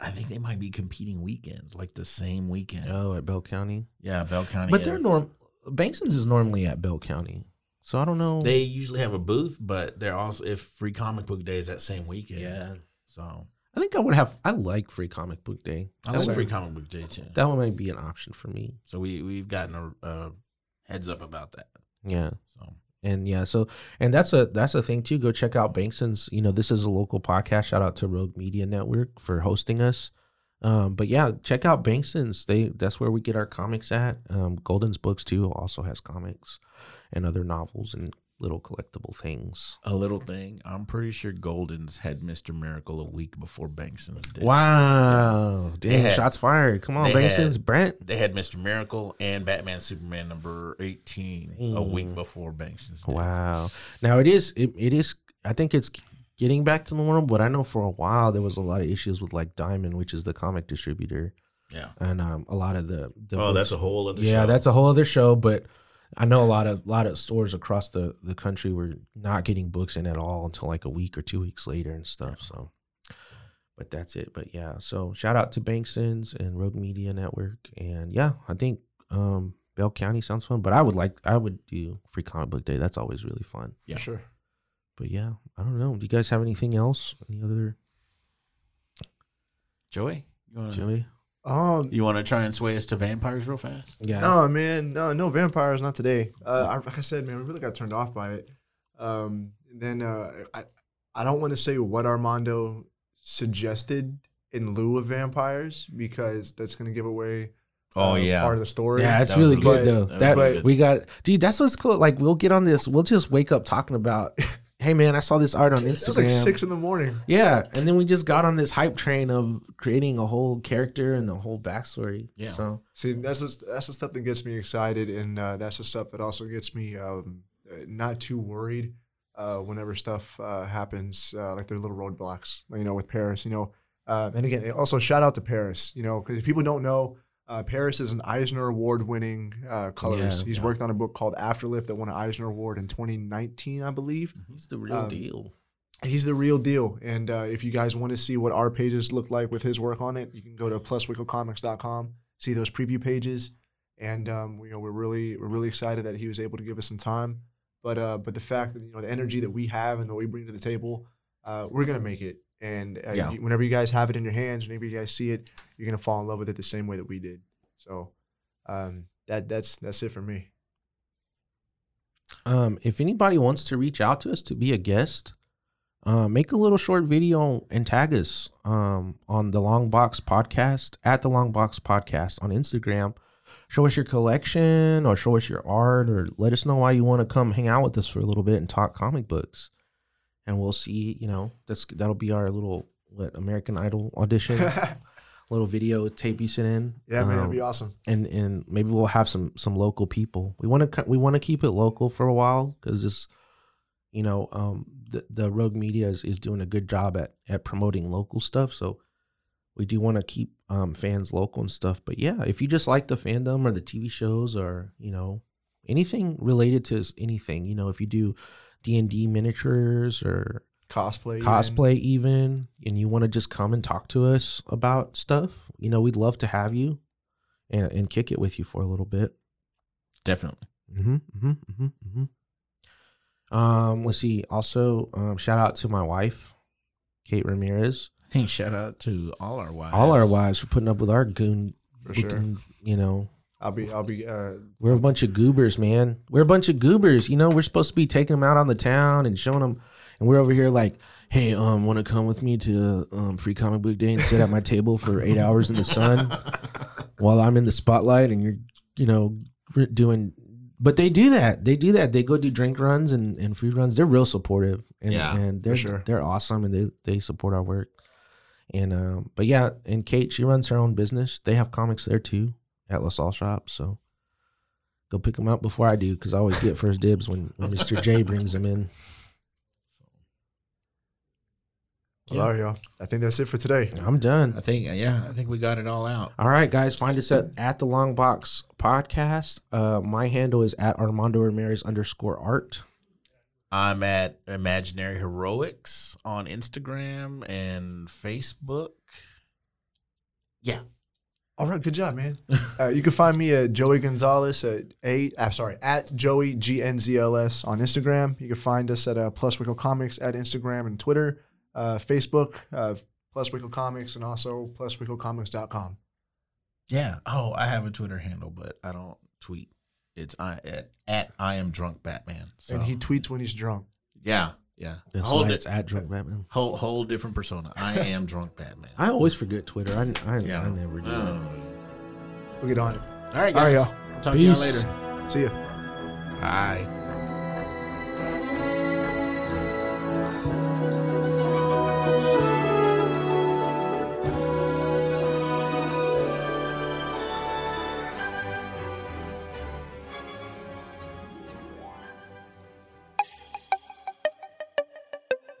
I think they might be competing weekends, like the same weekend. Oh, at Bell County, Yeah, Bell County. but uh, they're norm. Bankston's is normally at Bell County, so I don't know. they usually have a booth, but they're also if Free Comic Book Day is that same weekend. yeah, So I think I would have. I like Free Comic Book Day. I like Free Comic Book Day too. That one might be an option for me. So we we've gotten a, a heads up about that. Yeah. So And yeah, so and that's a that's a thing too. Go check out Bankston's. You know, this is a local podcast. Shout out to Rogue Media Network for hosting us. Um, but yeah, check out Bankston's. They that's where we get our comics at. Um, Golden's Books too also has comics and other novels and little collectible things. a little thing. I'm pretty sure Golden's had Mr. Miracle a week before Bankston's did. Wow, dang! had- shots fired. Come on, they had- Brent. They had Mr. Miracle and Batman Superman number 18 a week Mm. before Bankston's. did. Wow. Now it is it, it is I think it's getting back to normal, but I know for a while there was a lot of issues with like Diamond, which is the comic distributor, Yeah. and um a lot of the, the Oh, that's a whole other yeah, show. that's a whole other show. But I know a lot of lot of stores across the the country were not getting books in at all until like a week or two weeks later and stuff. So, but that's it. But yeah, so shout out to Bankston's and Rogue Media Network, and yeah, I think um Bell County sounds fun. But I would like I would do Free Comic Book Day. That's always really fun. Yeah. Sure. But yeah, I don't know. Do you guys have anything else? Any other Joey, you want to Joey? Um, you want to try and sway us to vampires real fast? Yeah. No, man, no, no vampires, not today. Uh, I, like I said, man, we really got turned off by it. Um, then uh, I, I don't want to say what Armando suggested in lieu of vampires because that's gonna give away. Oh uh, yeah. part of the story. Yeah, it's really really good good. though. That was That, really good. we got, dude. That's what's cool. Like we'll get on this. We'll just wake up talking about, hey man, I saw this art on Instagram. It was like six in the morning. yeah, and then we just got on this hype train of creating a whole character and a whole backstory. Yeah. So See, that's what's, that's the stuff that gets me excited, and uh, that's the stuff that also gets me um, uh, not too worried uh, whenever stuff uh, happens, uh, like their little roadblocks. You know, with Paris. You know, uh, and again, also shout out to Paris. You know, because if people don't know, uh, Paris is an Eisner Award-winning uh, colorist. Yeah, He's yeah. worked on a book called Afterlift that won an Eisner Award in 2019, I believe. he's the real Um, deal. He's the real deal. And uh, if you guys want to see what our pages look like with his work on it, you can go to pluswickelcomics.com, see those preview pages. And um, you know, we're really we're really excited that he was able to give us some time. But uh, but the fact that you know the energy that we have and that we bring to the table, uh, we're gonna make it. And uh, Yeah. whenever you guys have it in your hands, whenever you guys see it, you're gonna fall in love with it the same way that we did. So um, that that's that's it for me. Um, if anybody wants to reach out to us to be a guest, uh, make a little short video and tag us um, on the Long Box Podcast at the Long Box Podcast on Instagram. Show us your collection or show us your art or let us know why you want to come hang out with us for a little bit and talk comic books. And we'll see, you know, that's that'll be our little what American Idol audition, little video tape you sent in. yeah, man, that'd Um, be awesome. and and maybe we'll have some some local people. We want to we want to keep it local for a while because this, you know, um, the the Rogue Media is, is doing a good job at at promoting local stuff. So we do want to keep um fans local and stuff. But yeah, if you just like the fandom or the TV shows or you know anything related to anything, you know, if you do D and D miniatures or Cosplay. even. cosplay even and you want to just come and talk to us about stuff you know we'd love to have you and, and kick it with you for a little bit Definitely. mm-hmm, mm-hmm, mm-hmm, mm-hmm. um let's see also um shout out to my wife kate ramirez I think shout out to all our wives. all our wives for putting up with our goon For sure. looking, you know I'll be I'll be uh, we're a bunch of goobers man we're a bunch of goobers you know we're supposed to be taking them out on the town and showing them and we're over here like, hey, um, want to come with me to um, Free Comic Book Day and sit at my table for eight hours in the sun while I'm in the spotlight, and you're, you know, doing. But they do that. They do that. They go do drink runs and, and food runs. They're real supportive, and Yeah, and they're sure. they're awesome, and they they support our work. And um, but yeah, and Kate, she runs her own business. They have comics there too at LaSalle Shop. So go pick them up before I do, because I always get first dibs when, when Mr. J brings them in. Well, all right, y'all. I think that's it for today. I'm done. I think yeah, I think we got it all out. All right, guys, find us at, at the Long Box Podcast. Uh, my handle is at Armando Ramirez underscore art. I'm at Imaginary Heroics on Instagram and Facebook. Yeah. All right, good job, man. Uh, you can find me at Joey Gonzalez at eight. I'm sorry, at Joey G N Z L S on Instagram. You can find us at uh, Plus Wickle Comics at Instagram and Twitter, uh, Facebook, uh, Plus Wickle Comics, and also PlusWickleComics.com. Yeah. Oh, I have a Twitter handle, but I don't tweet. It's I at, at I am drunk Batman. So And he tweets when he's drunk. yeah, yeah. That's whole, why di- it's at Drunk Batman. whole whole different persona. I am drunk Batman. I always forget Twitter. I, I, yeah. I never do. Oh. We'll get on it. All right, All right, guys. y'all. I'll talk to you Peace. later. See ya. Bye.